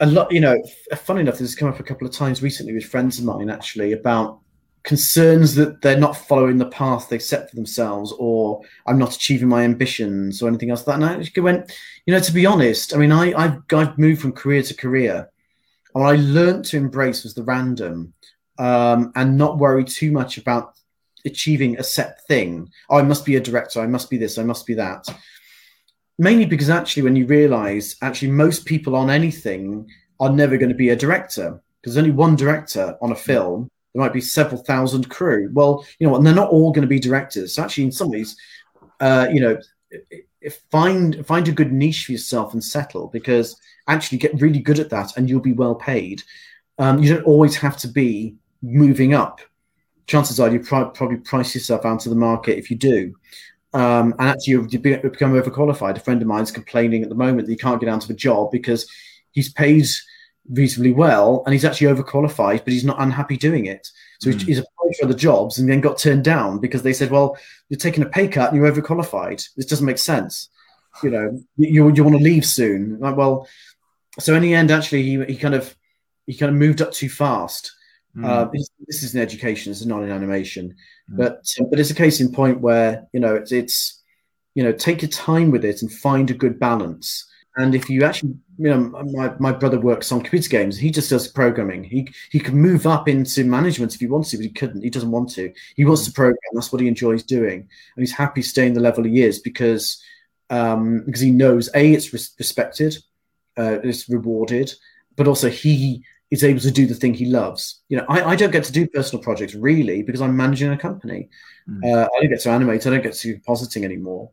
a lot, you know, funny enough, this has come up a couple of times recently with friends of mine actually about concerns that they're not following the path they set for themselves or I'm not achieving my ambitions or anything else like that. And I went, you know, to be honest, I mean, I, I've, I've moved from career to career. And what I learned to embrace was the random um, and not worry too much about achieving a set thing. Oh, I must be a director. I must be this. I must be that. Mainly because actually, when you realize actually most people on anything are never going to be a director because there's only one director on a film there might be several thousand crew. Well, you know, and they're not all going to be directors. So actually, in some ways, uh, you know, find find a good niche for yourself and settle because actually get really good at that and you'll be well paid. Um, you don't always have to be moving up. Chances are you probably price yourself out of the market if you do. Um, and actually, you've become overqualified. A friend of mine is complaining at the moment that he can't get out of a job because he's paid reasonably well, and he's actually overqualified, but he's not unhappy doing it. So mm. he's applied for the jobs and then got turned down because they said, "Well, you're taking a pay cut and you're overqualified. This doesn't make sense. You know, you you want to leave soon." Like, well, so in the end, actually, he he kind of he kind of moved up too fast. Mm. Uh, this is in education, this is not in animation, mm. but but it's a case in point where you know it's it's you know take your time with it and find a good balance. And if you actually you know, my, my brother works on computer games. He just does programming. He he could move up into management if he wants to, but he couldn't. He doesn't want to. He wants to program. That's what he enjoys doing, and he's happy staying the level he is because um, because he knows a it's respected, uh, it's rewarded, but also he is able to do the thing he loves. You know, I, I don't get to do personal projects really because I'm managing a company. Mm. Uh, I don't get to animate. I don't get to do compositing anymore,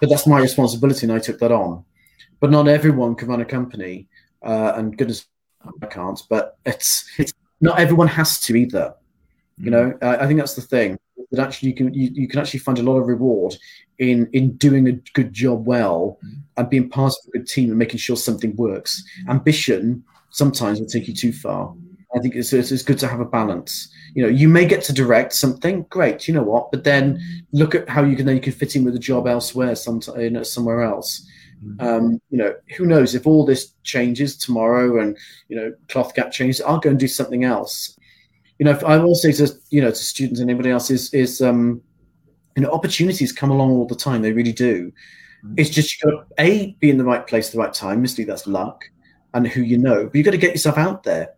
but that's my responsibility, and I took that on but not everyone can run a company. Uh, and goodness, I can't. But it's it's not everyone has to either. You know, mm. I, I think that's the thing that actually you can you, you can actually find a lot of reward in in doing a good job well mm. and being part of a good team and making sure something works. Ambition sometimes will take you too far. I think it's, it's, good to have a balance. You know, you may get to direct something, great. You know what? But then look at how you can then you can fit in with a job elsewhere, some, you know, somewhere else. Mm-hmm. Um, you know, who knows if all this changes tomorrow and you know Cloth Cat changes, I'll go and do something else. You know, I will say to you know to students and anybody else is is um, you know opportunities come along all the time. They really do. Mm-hmm. It's just you got to a be in the right place at the right time. Mostly that's luck and who you know, but you got to get yourself out there.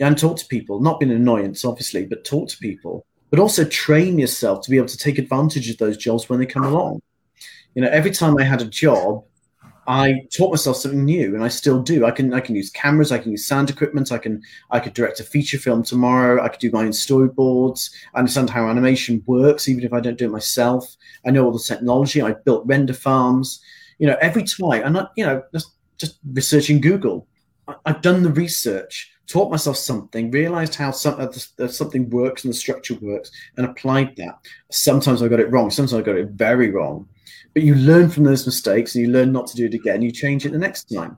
and talk to people, not be an annoyance, obviously, but talk to people, but also train yourself to be able to take advantage of those jobs when they come along. You know, every time I had a job, I taught myself something new, and I still do. I can I can use cameras, I can use sound equipment, I can I could direct a feature film tomorrow. I could do my own storyboards. I understand how animation works, even if I don't do it myself. I know all the technology. I built render farms. You know, every time, I and I, you know, just just researching Google. I've done the research, taught myself something, realized how some, uh, something works and the structure works, and applied that. Sometimes I got it wrong. Sometimes I got it very wrong but you learn from those mistakes and you learn not to do it again. You change it the next time.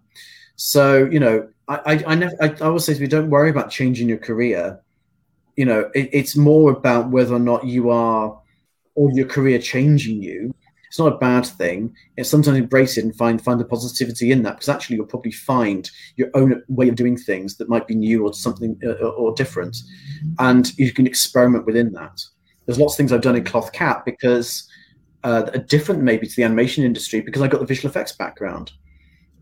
So you know, I I, I never I, I always say to me, don't worry about changing your career. You know, it, it's more about whether or not you are or your career changing you. It's not a bad thing. It's sometimes embrace it and find find the positivity in that because actually you'll probably find your own way of doing things that might be new or something uh, or different, and you can experiment within that. There's lots of things I've done in Cloth Cat because uh, different maybe to the animation industry because I got the visual effects background.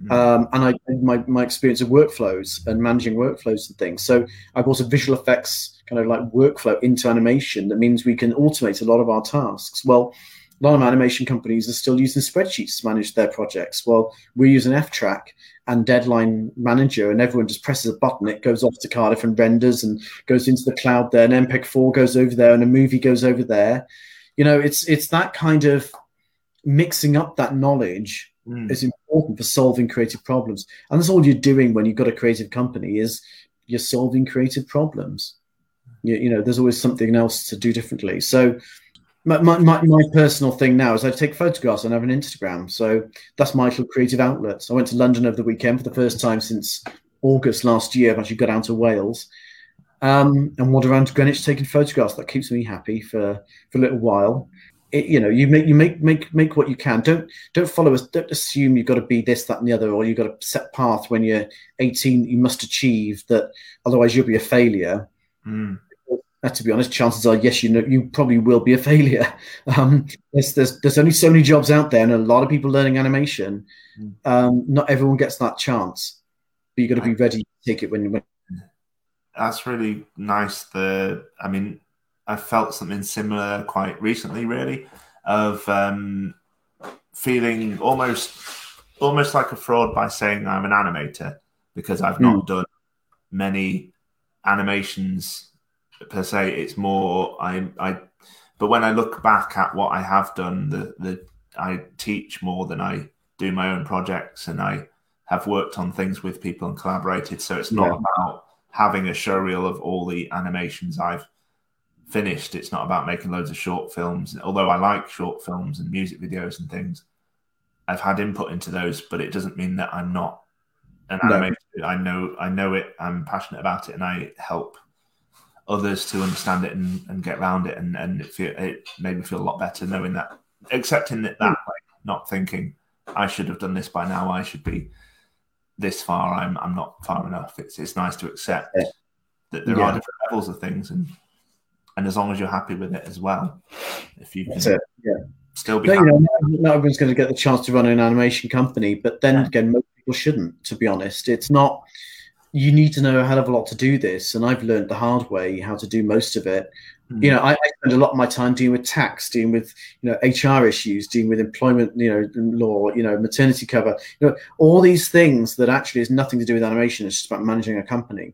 Mm. Um, and I my, my experience of workflows and managing workflows and things. So I brought a visual effects kind of like workflow into animation that means we can automate a lot of our tasks. Well, a lot of animation companies are still using spreadsheets to manage their projects. Well, we're using ftrack and Deadline Manager, and everyone just presses a button. It goes off to Cardiff and renders and goes into the cloud there, and MPEG 4 goes over there, and a movie goes over there you know it's it's that kind of mixing up that knowledge mm. is important for solving creative problems and that's all you're doing when you've got a creative company is you're solving creative problems you, you know there's always something else to do differently so my, my, my, personal thing now is I take photographs and I have an Instagram. So that's my little creative outlet. I went to London over the weekend for the first time since August last year. I've actually got down to Wales um, and wander around to Greenwich taking photographs. That keeps me happy for, for a little while. It, you know, you make you make make make what you can. Don't don't follow us. Don't assume you've got to be this, that, and the other, or you've got a set path when you're 18 you must achieve that. Otherwise, you'll be a failure. Mm. Uh, to be honest, chances are, yes, you know, you probably will be a failure. Um, there's, there's there's only so many jobs out there, and a lot of people learning animation. Mm. Um, not everyone gets that chance, but you've got to be ready to take it when when that's really nice. The I mean, I felt something similar quite recently, really, of um, feeling almost almost like a fraud by saying I'm an animator because I've not mm. done many animations per se. It's more I I. But when I look back at what I have done, the the I teach more than I do my own projects, and I have worked on things with people and collaborated. So it's not yeah. about having a show reel of all the animations I've finished. It's not about making loads of short films, although I like short films and music videos and things. I've had input into those, but it doesn't mean that I'm not an no. animator. I know I know it. I'm passionate about it, and I help others to understand it and, and get around it. And and it, feel, it made me feel a lot better knowing that, accepting it that way, not thinking I should have done this by now. I should be this far, I'm I'm not far enough. It's it's nice to accept yeah. that there yeah. are different levels of things, and and as long as you're happy with it as well, if you can yeah. still be. No, you know, not everyone's going to get the chance to run an animation company, but then yeah. again, most people shouldn't. To be honest, it's not. You need to know a hell of a lot to do this, and I've learned the hard way how to do most of it. Mm. You know, I, I, spend a lot of my time dealing with tax, dealing with you know HR issues, dealing with employment, you know, law, you know, maternity cover, you know, all these things that actually has nothing to do with animation. It's just about managing a company,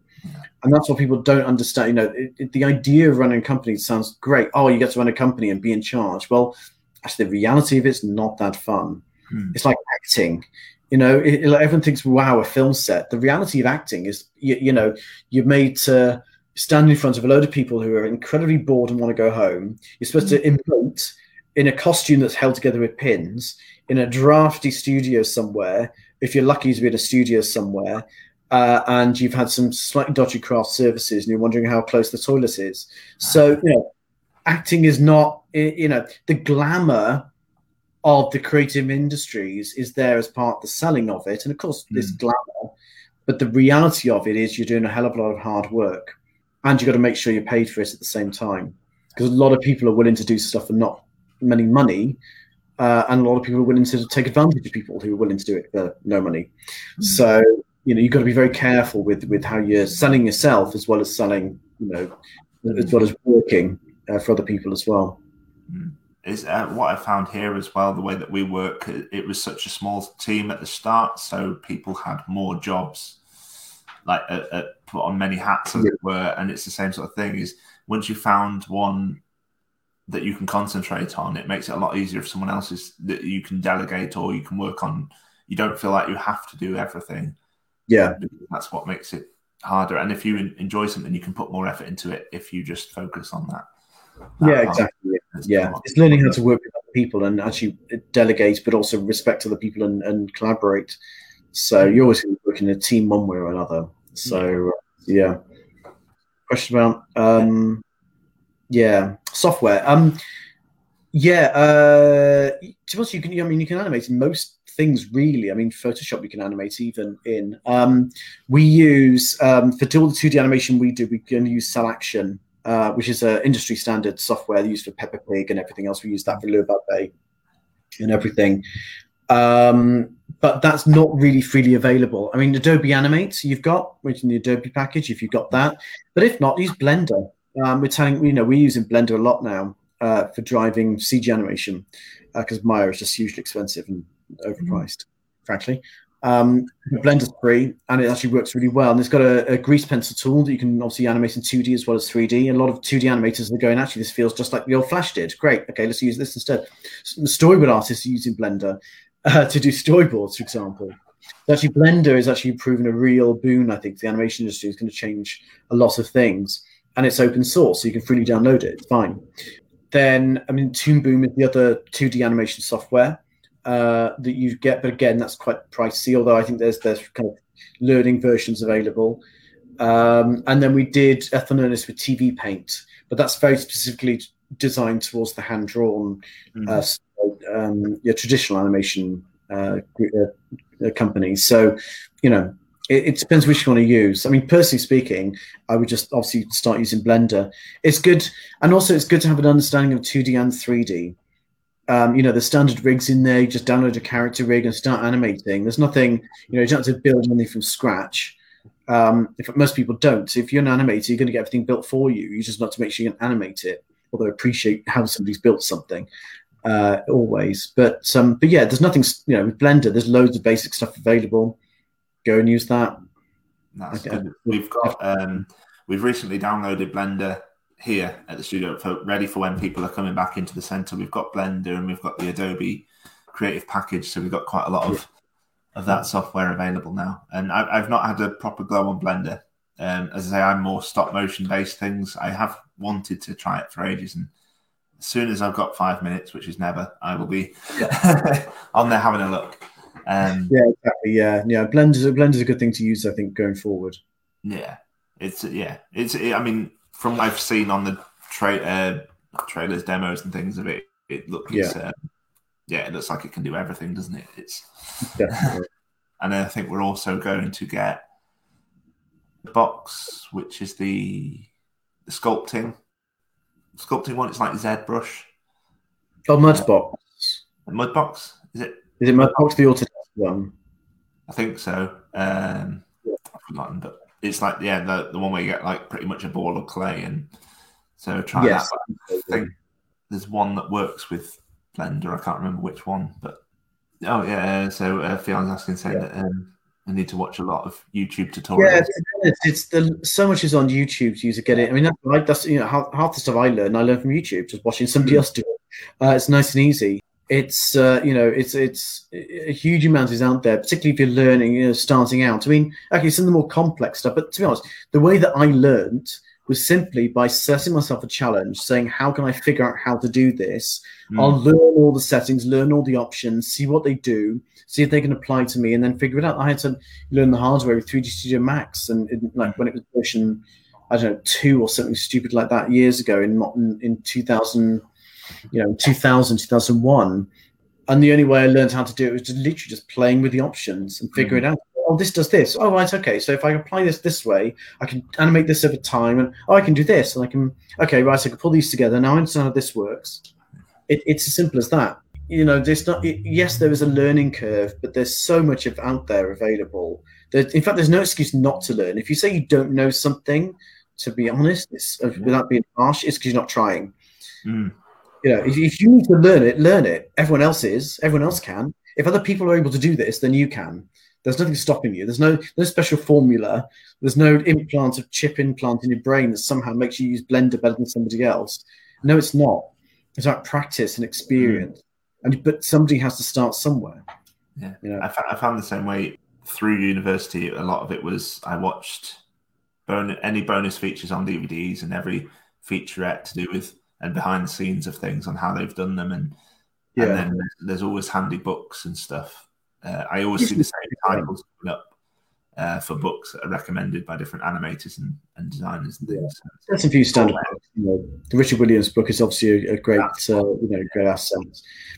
and that's what people don't understand. You know, it, it, the idea of running a company sounds great. Oh, you get to run a company and be in charge. Well, actually, the reality of it's not that fun. Mm. It's like acting. You know, it, everyone thinks, "Wow, a film set." The reality of acting is, you, you know, you're made to stand in front of a load of people who are incredibly bored and want to go home. You're supposed to mm. emote in a costume that's held together with pins in a drafty studio somewhere. If you're lucky to be in a studio somewhere, uh, and you've had some slightly dodgy craft services, and you're wondering how close the toilet is. So you know, acting is not you know the glamour of the creative industries is there as part of the selling of it, and of course, mm. this glamour. But the reality of it is, you're doing a hell of a lot of hard work and you've got to make sure you're paid for it at the same time because a lot of people are willing to do stuff for not many money uh, and a lot of people are willing to take advantage of people who are willing to do it for no money mm. so you know you've got to be very careful with with how you're selling yourself as well as selling you know as well as working uh, for other people as well. Mm. Is uh, what I found here as well. The way that we work, it was such a small team at the start, so people had more jobs, like put on many hats, as yeah. it were. And it's the same sort of thing. Is once you found one that you can concentrate on, it makes it a lot easier if someone else is that you can delegate or you can work on. You don't feel like you have to do everything. Yeah, that's what makes it harder. And if you enjoy something, you can put more effort into it if you just focus on that. Yeah, exactly. Yeah, it's learning how to work with other people and actually delegate, but also respect other people and, and collaborate. So you're always going to work in a team one way or another. So yeah. yeah. Question about um, yeah software. Um, yeah. Uh, to be honest, you can. I mean, you can animate most things really. I mean, Photoshop you can animate even in. Um, we use um, for all the 2D animation we do, we can use CelAction, uh, which is an industry standard software used for Peppa Pig and everything else. We use that for Bay and everything. Um, but that's not really freely available. I mean, Adobe Animate you've got, which in the Adobe package, if you've got that. But if not, use Blender. Um, we're telling you know we're using Blender a lot now uh, for driving CG animation because uh, Maya is just hugely expensive and overpriced, mm-hmm. frankly. Um, Blender's free and it actually works really well. And it's got a, a, grease pencil tool that you can obviously animate in 2D as well as 3D. A lot of 2D animators are going, actually, this feels just like the old Flash did. Great. Okay, let's use this instead. Storyboard artists are using Blender uh, to do storyboards, for example. Actually, Blender is actually proven a real boon, I think. The animation industry is going to change a lot of things. And it's open source, so you can freely download it. It's fine. Then, I mean, Toon Boom is the other 2D animation software uh, that you get, but again, that's quite pricey. Although I think there's there's kind of learning versions available. Um, and then we did Ethel Ernest with TV Paint, but that's very specifically designed towards the hand drawn, mm-hmm. uh, um, your traditional animation uh, uh, companies. So, you know, it, it, depends which you want to use. I mean, personally speaking, I would just obviously start using Blender. It's good, and also it's good to have an understanding of 2D and 3D um, you know, the standard rigs in there. You just download a character rig and start animating. There's nothing, you know, you don't have to build anything from scratch. Um, if most people don't, so if you're an animator, you're going to get everything built for you. You just not to make sure you can animate it, although appreciate how somebody's built something uh, always. But um, but yeah, there's nothing, you know, with Blender, there's loads of basic stuff available. Go and use that. That's good. We've got um, we've recently downloaded Blender here at the studio for ready for when people are coming back into the center. We've got Blender and we've got the Adobe Creative Package, so we've got quite a lot of of that software available now. And I, have not had a proper go on Blender. Um, as I say, I'm more stop motion based things. I have wanted to try it for ages, and as soon as I've got five minutes, which is never, I will be yeah. on there having a look. Um, yeah, exactly. Yeah, yeah. Blender's Blender's a good thing to use, I think, going forward. Yeah, it's yeah, it's. It, I mean, from what I've seen on the tra- uh, trailers, demos, and things of it, it looks yeah. Uh, yeah, it looks like it can do everything, doesn't it? It's definitely. and I think we're also going to get the box, which is the the sculpting sculpting one. It's like ZBrush. Oh, Mudbox. Uh, Mudbox is it? Is it Mudbox the Autodesk one? I think so. Um, yeah. I've forgotten, but it's like yeah, the the one where you get like pretty much a ball of clay, and so try that. I think there's one that works with Blender. I can't remember which one, but oh yeah. So uh, Fion's asking saying yeah. that um, I need to watch a lot of YouTube tutorials. Yeah, it's, it's the so much is on YouTube to use to get it. I mean, that's, like, that's you know half, half, the stuff I learn, I learn from YouTube, just watching somebody mm. else do it. Uh, it's nice and easy it's uh, you know it's it's a huge amount is out there, particularly if you're learning, you know, starting out. I mean, okay, some of the more complex stuff, but to be honest, the way that I learned was simply by setting myself a challenge, saying, "How can I figure out how to do this?" Mm. I'll learn all the settings, learn all the options, see what they do, see if they can apply to me, and then figure it out. I had to learn the hard way with 3D Studio Max, and like when it was version, I don't know, two or something stupid like that years ago in in, in 2000 you know, 2000, 2001. And the only way I learned how to do it was just literally just playing with the options and figuring mm-hmm. out. Oh, this does this. Oh, right, okay. So if I apply this this way, I can animate this over time, and oh, I can do this, and I can okay, right. So I can pull these together. Now I understand how this works. It, it's as simple as that. You know, there's not. Yes, there is a learning curve, but there's so much of out there available There, in fact, there's no excuse not to learn. If you say you don't know something, to be honest, it's, uh, without being harsh, it's because you're not trying. Mm. You know, if, if you need to learn it, learn it. Everyone else is. Everyone else can. If other people are able to do this, then you can. There's nothing stopping you. There's no no special formula. There's no implant of chip implant in your brain that somehow makes you use Blender better than somebody else. No, it's not. It's about practice and experience. Hmm. And but somebody has to start somewhere. Yeah, You know. I, I found the same way through university. A lot of it was I watched bon- any bonus features on DVDs and every featurette to do with and behind the scenes of things on how they've done them, and Yeah. and then there's, always handy books and stuff. Uh, I always see the same titles coming up uh, for books that are recommended by different animators and, and designers and things. That's a few standard books. You know, the Richard Williams book is obviously a, a great, uh, you know, great asset.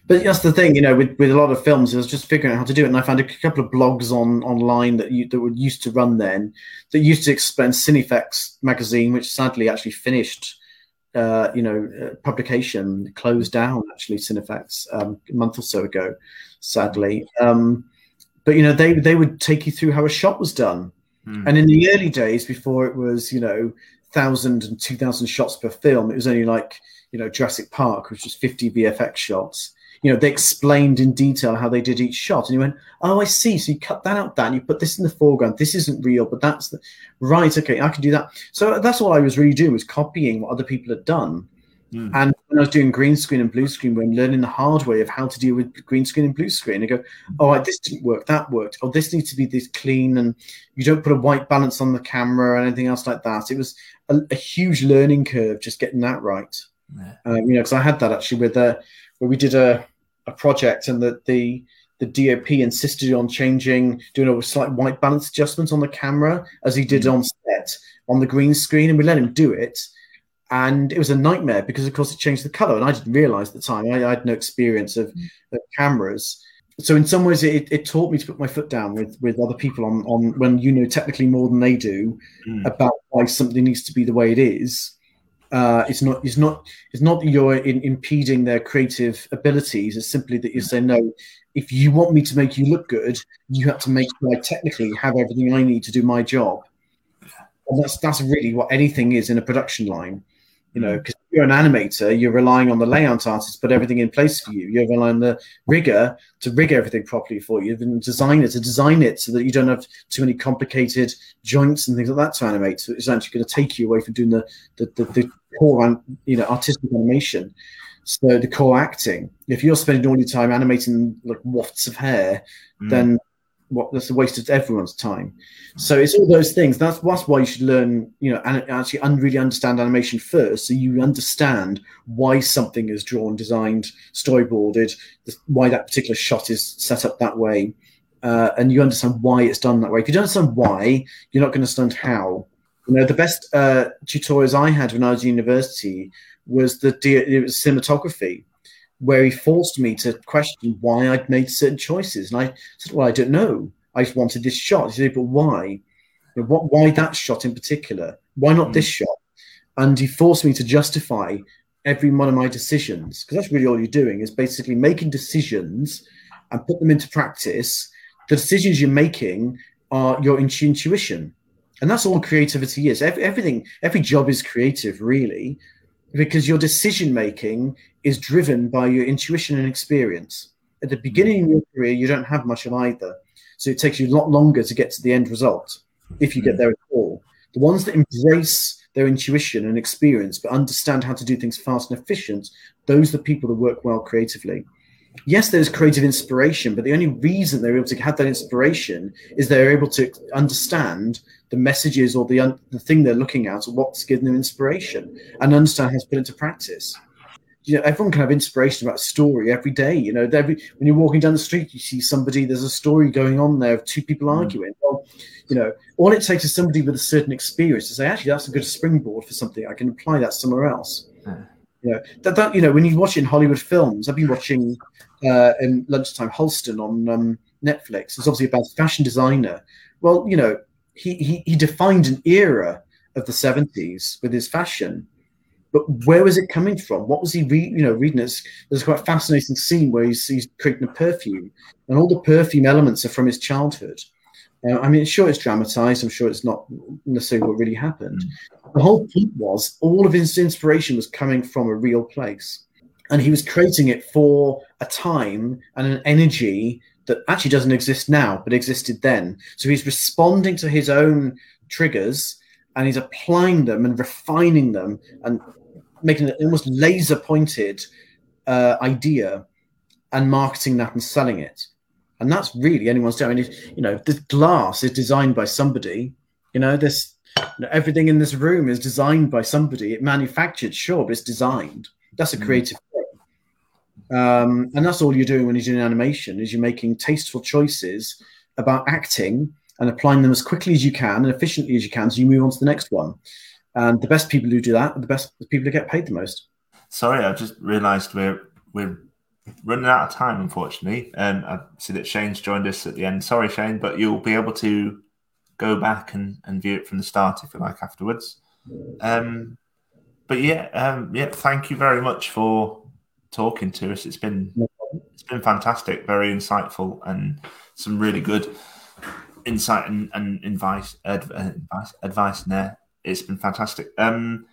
But that's the thing, you know, with, with a lot of films, I was just figuring out how to do it, and I found a couple of blogs on online that you, that were used to run then that used to explain Cinefex magazine, which sadly actually finished. Uh, you know, uh, publication closed down actually Cinefex um, a month or so ago, sadly. Um, but you know, they they would take you through how a shot was done, Hmm. and in the early days, before it was, you know, thousand and two thousand shots per film, it was only like, you know, Jurassic Park, which was fifty VFX shots. You know, they explained in detail how they did each shot, and you went, "Oh, I see." So you cut that out, that, and you put this in the foreground. This isn't real, but that's the right. Okay, I can do that. So that's all I was really doing was copying what other people had done. Hmm. And when I was doing green screen and blue screen, when learning the hard way of how to deal with green screen and blue screen, I go, oh, right, this didn't work, that worked. Oh, this needs to be this clean, and you don't put a white balance on the camera or anything else like that. It was a, a huge learning curve just getting that right. Yeah. Um, you know, because I had that actually with uh, where we did a, a project and that the the DOP insisted on changing, doing a slight white balance adjustment on the camera as he did on set on the green screen, and we let him do it. And it was a nightmare because, of course, it changed the color, and I didn't realize at the time. I, I had no experience of, of cameras, so in some ways, it, it taught me to put my foot down with with other people on on when you know technically more than they do Mm. about why something needs to be the way it is. Uh, it's not. It's not. It's not that you're in, impeding their creative abilities. It's simply that you say no. If you want me to make you look good, you have to make sure I technically have everything I need to do my job. And that's that's really what anything is in a production line. You know, because you're an animator, you're relying on the layout artist to put everything in place for you. You're relying on the rigger to rig everything properly for you, and designer to design it so that you don't have too many complicated joints and things like that to animate. So it's actually going to take you away from doing the the, the, the core, you know, artistic animation. So the core acting. If you're spending all your time animating like wafts of hair, Mm. then what that's of everyone's time. So it's all those things. That's that's why you should learn, you know, and actually un- really understand animation first, so you understand why something is drawn, designed, storyboarded, why that particular shot is set up that way, uh, and you understand why it's done that way. If you don't understand why, you're not going to understand how. You know, the best uh, tutorials I had when I was at university was the it was cinematography where he forced me to question why I'd made certain choices. And I said, Well, I don't know. I just wanted this shot. He said, But why? What, why that shot in particular? Why not mm. this shot? And he forced me to justify every one of my decisions because that's really all you're doing is basically making decisions and put them into practice. The decisions you're making are your intuition. And that's all creativity is. Ev- everything, every job is creative, really, because your decision making is driven by your intuition and experience. At the beginning of your career, you don't have much of either. So it takes you a lot longer to get to the end result if you get mm. there at all. The ones that embrace their intuition and experience but understand how to do things fast and efficient, those are the people that work well creatively. Yes, there's creative inspiration, but the only reason they're able to have that inspiration is they're able to understand the messages or the, un- the thing they're looking at or what's giving them inspiration and understand how to put it into practice you know, everyone can have inspiration about a story every day. You know, every, when you're walking down the street, you see somebody, there's a story going on there of two people hmm. arguing. Well, you know, all it takes is somebody with a certain experience to say, actually, that's a good springboard for something. I can apply that somewhere else. You know, that, that, you know, when you watch in Hollywood films, I've been watching uh, in lunchtime Halston on um, Netflix. It's obviously about fashion designer. Well, you know, he, he, he defined an era of the 70s with his fashion but where was it coming from? What was he you know reading? It's, there's quite a fascinating scene where he's, he's creating a perfume, and all the perfume elements are from his childhood. Uh, I mean, sure, it's dramatized. I'm sure it's not necessarily what really happened. The whole point was all of his inspiration was coming from a real place. And he was creating it for a time and an energy that actually doesn't exist now, but existed then. So he's responding to his own triggers and he's applying them and refining them and making an almost laser pointed uh, idea and marketing that and selling it. And that's really anyone's doing. I mean, you know, this glass is designed by somebody. You know, this you know, everything in this room is designed by somebody. It manufactured, sure, but it's designed. That's a mm. creative thing. Um, and that's all you're doing when you're doing animation is you're making tasteful choices about acting and applying them as quickly as you can and efficiently as you can so you move on to the next one. And the best people who do that are the best people who get paid the most. Sorry, I just realised we're we're running out of time, unfortunately. Um, I see that Shane's joined us at the end. Sorry, Shane, but you'll be able to go back and, and view it from the start if you like afterwards. Um, but yeah, um, yeah, thank you very much for talking to us. It's been it's been fantastic, very insightful, and some really good insight and, and advice, advice advice in there. It's been fantastic. Um,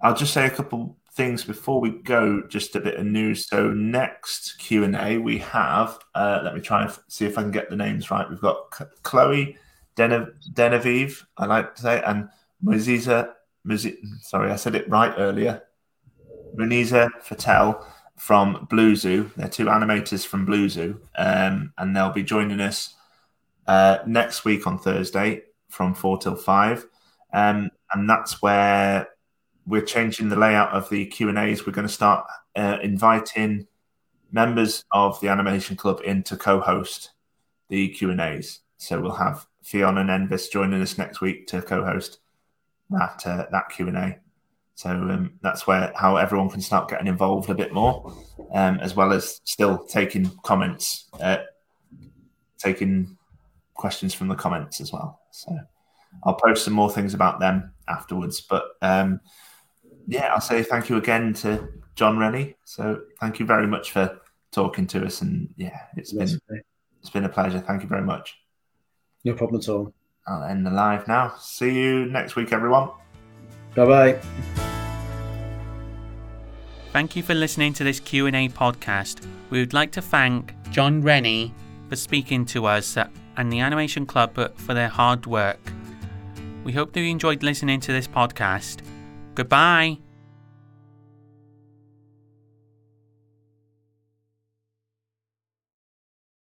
I'll just say a couple things before we go. Just a bit of news. So next Q and A we have. Uh, let me try and see if I can get the names right. We've got Chloe Denevieve, I like to say, and Muziza. sorry, I said it right earlier. Muniza Fatel from Blue Zoo. They're two animators from Blue Zoo, um, and they'll be joining us uh, next week on Thursday from four till five, um, and that's where we're changing the layout of the Q and A's. We're going to start uh, inviting members of the Animation Club in to co-host the Q and A's. So we'll have Fiona and Envis joining us next week to co-host that uh, that Q and A. So um, that's where how everyone can start getting involved a bit more, um, as well as still taking comments, uh, taking questions from the comments as well. So I'll post some more things about them afterwards. But um, yeah, I'll say thank you again to John Rennie. So thank you very much for talking to us, and yeah, it's been it's been a pleasure. Thank you very much. No problem at all. I'll end the live now. See you next week, everyone. Bye bye. Thank you for listening to this Q&A podcast. We would like to thank John Rennie for speaking to us and the Animation Club for their hard work. We hope that you enjoyed listening to this podcast. Goodbye.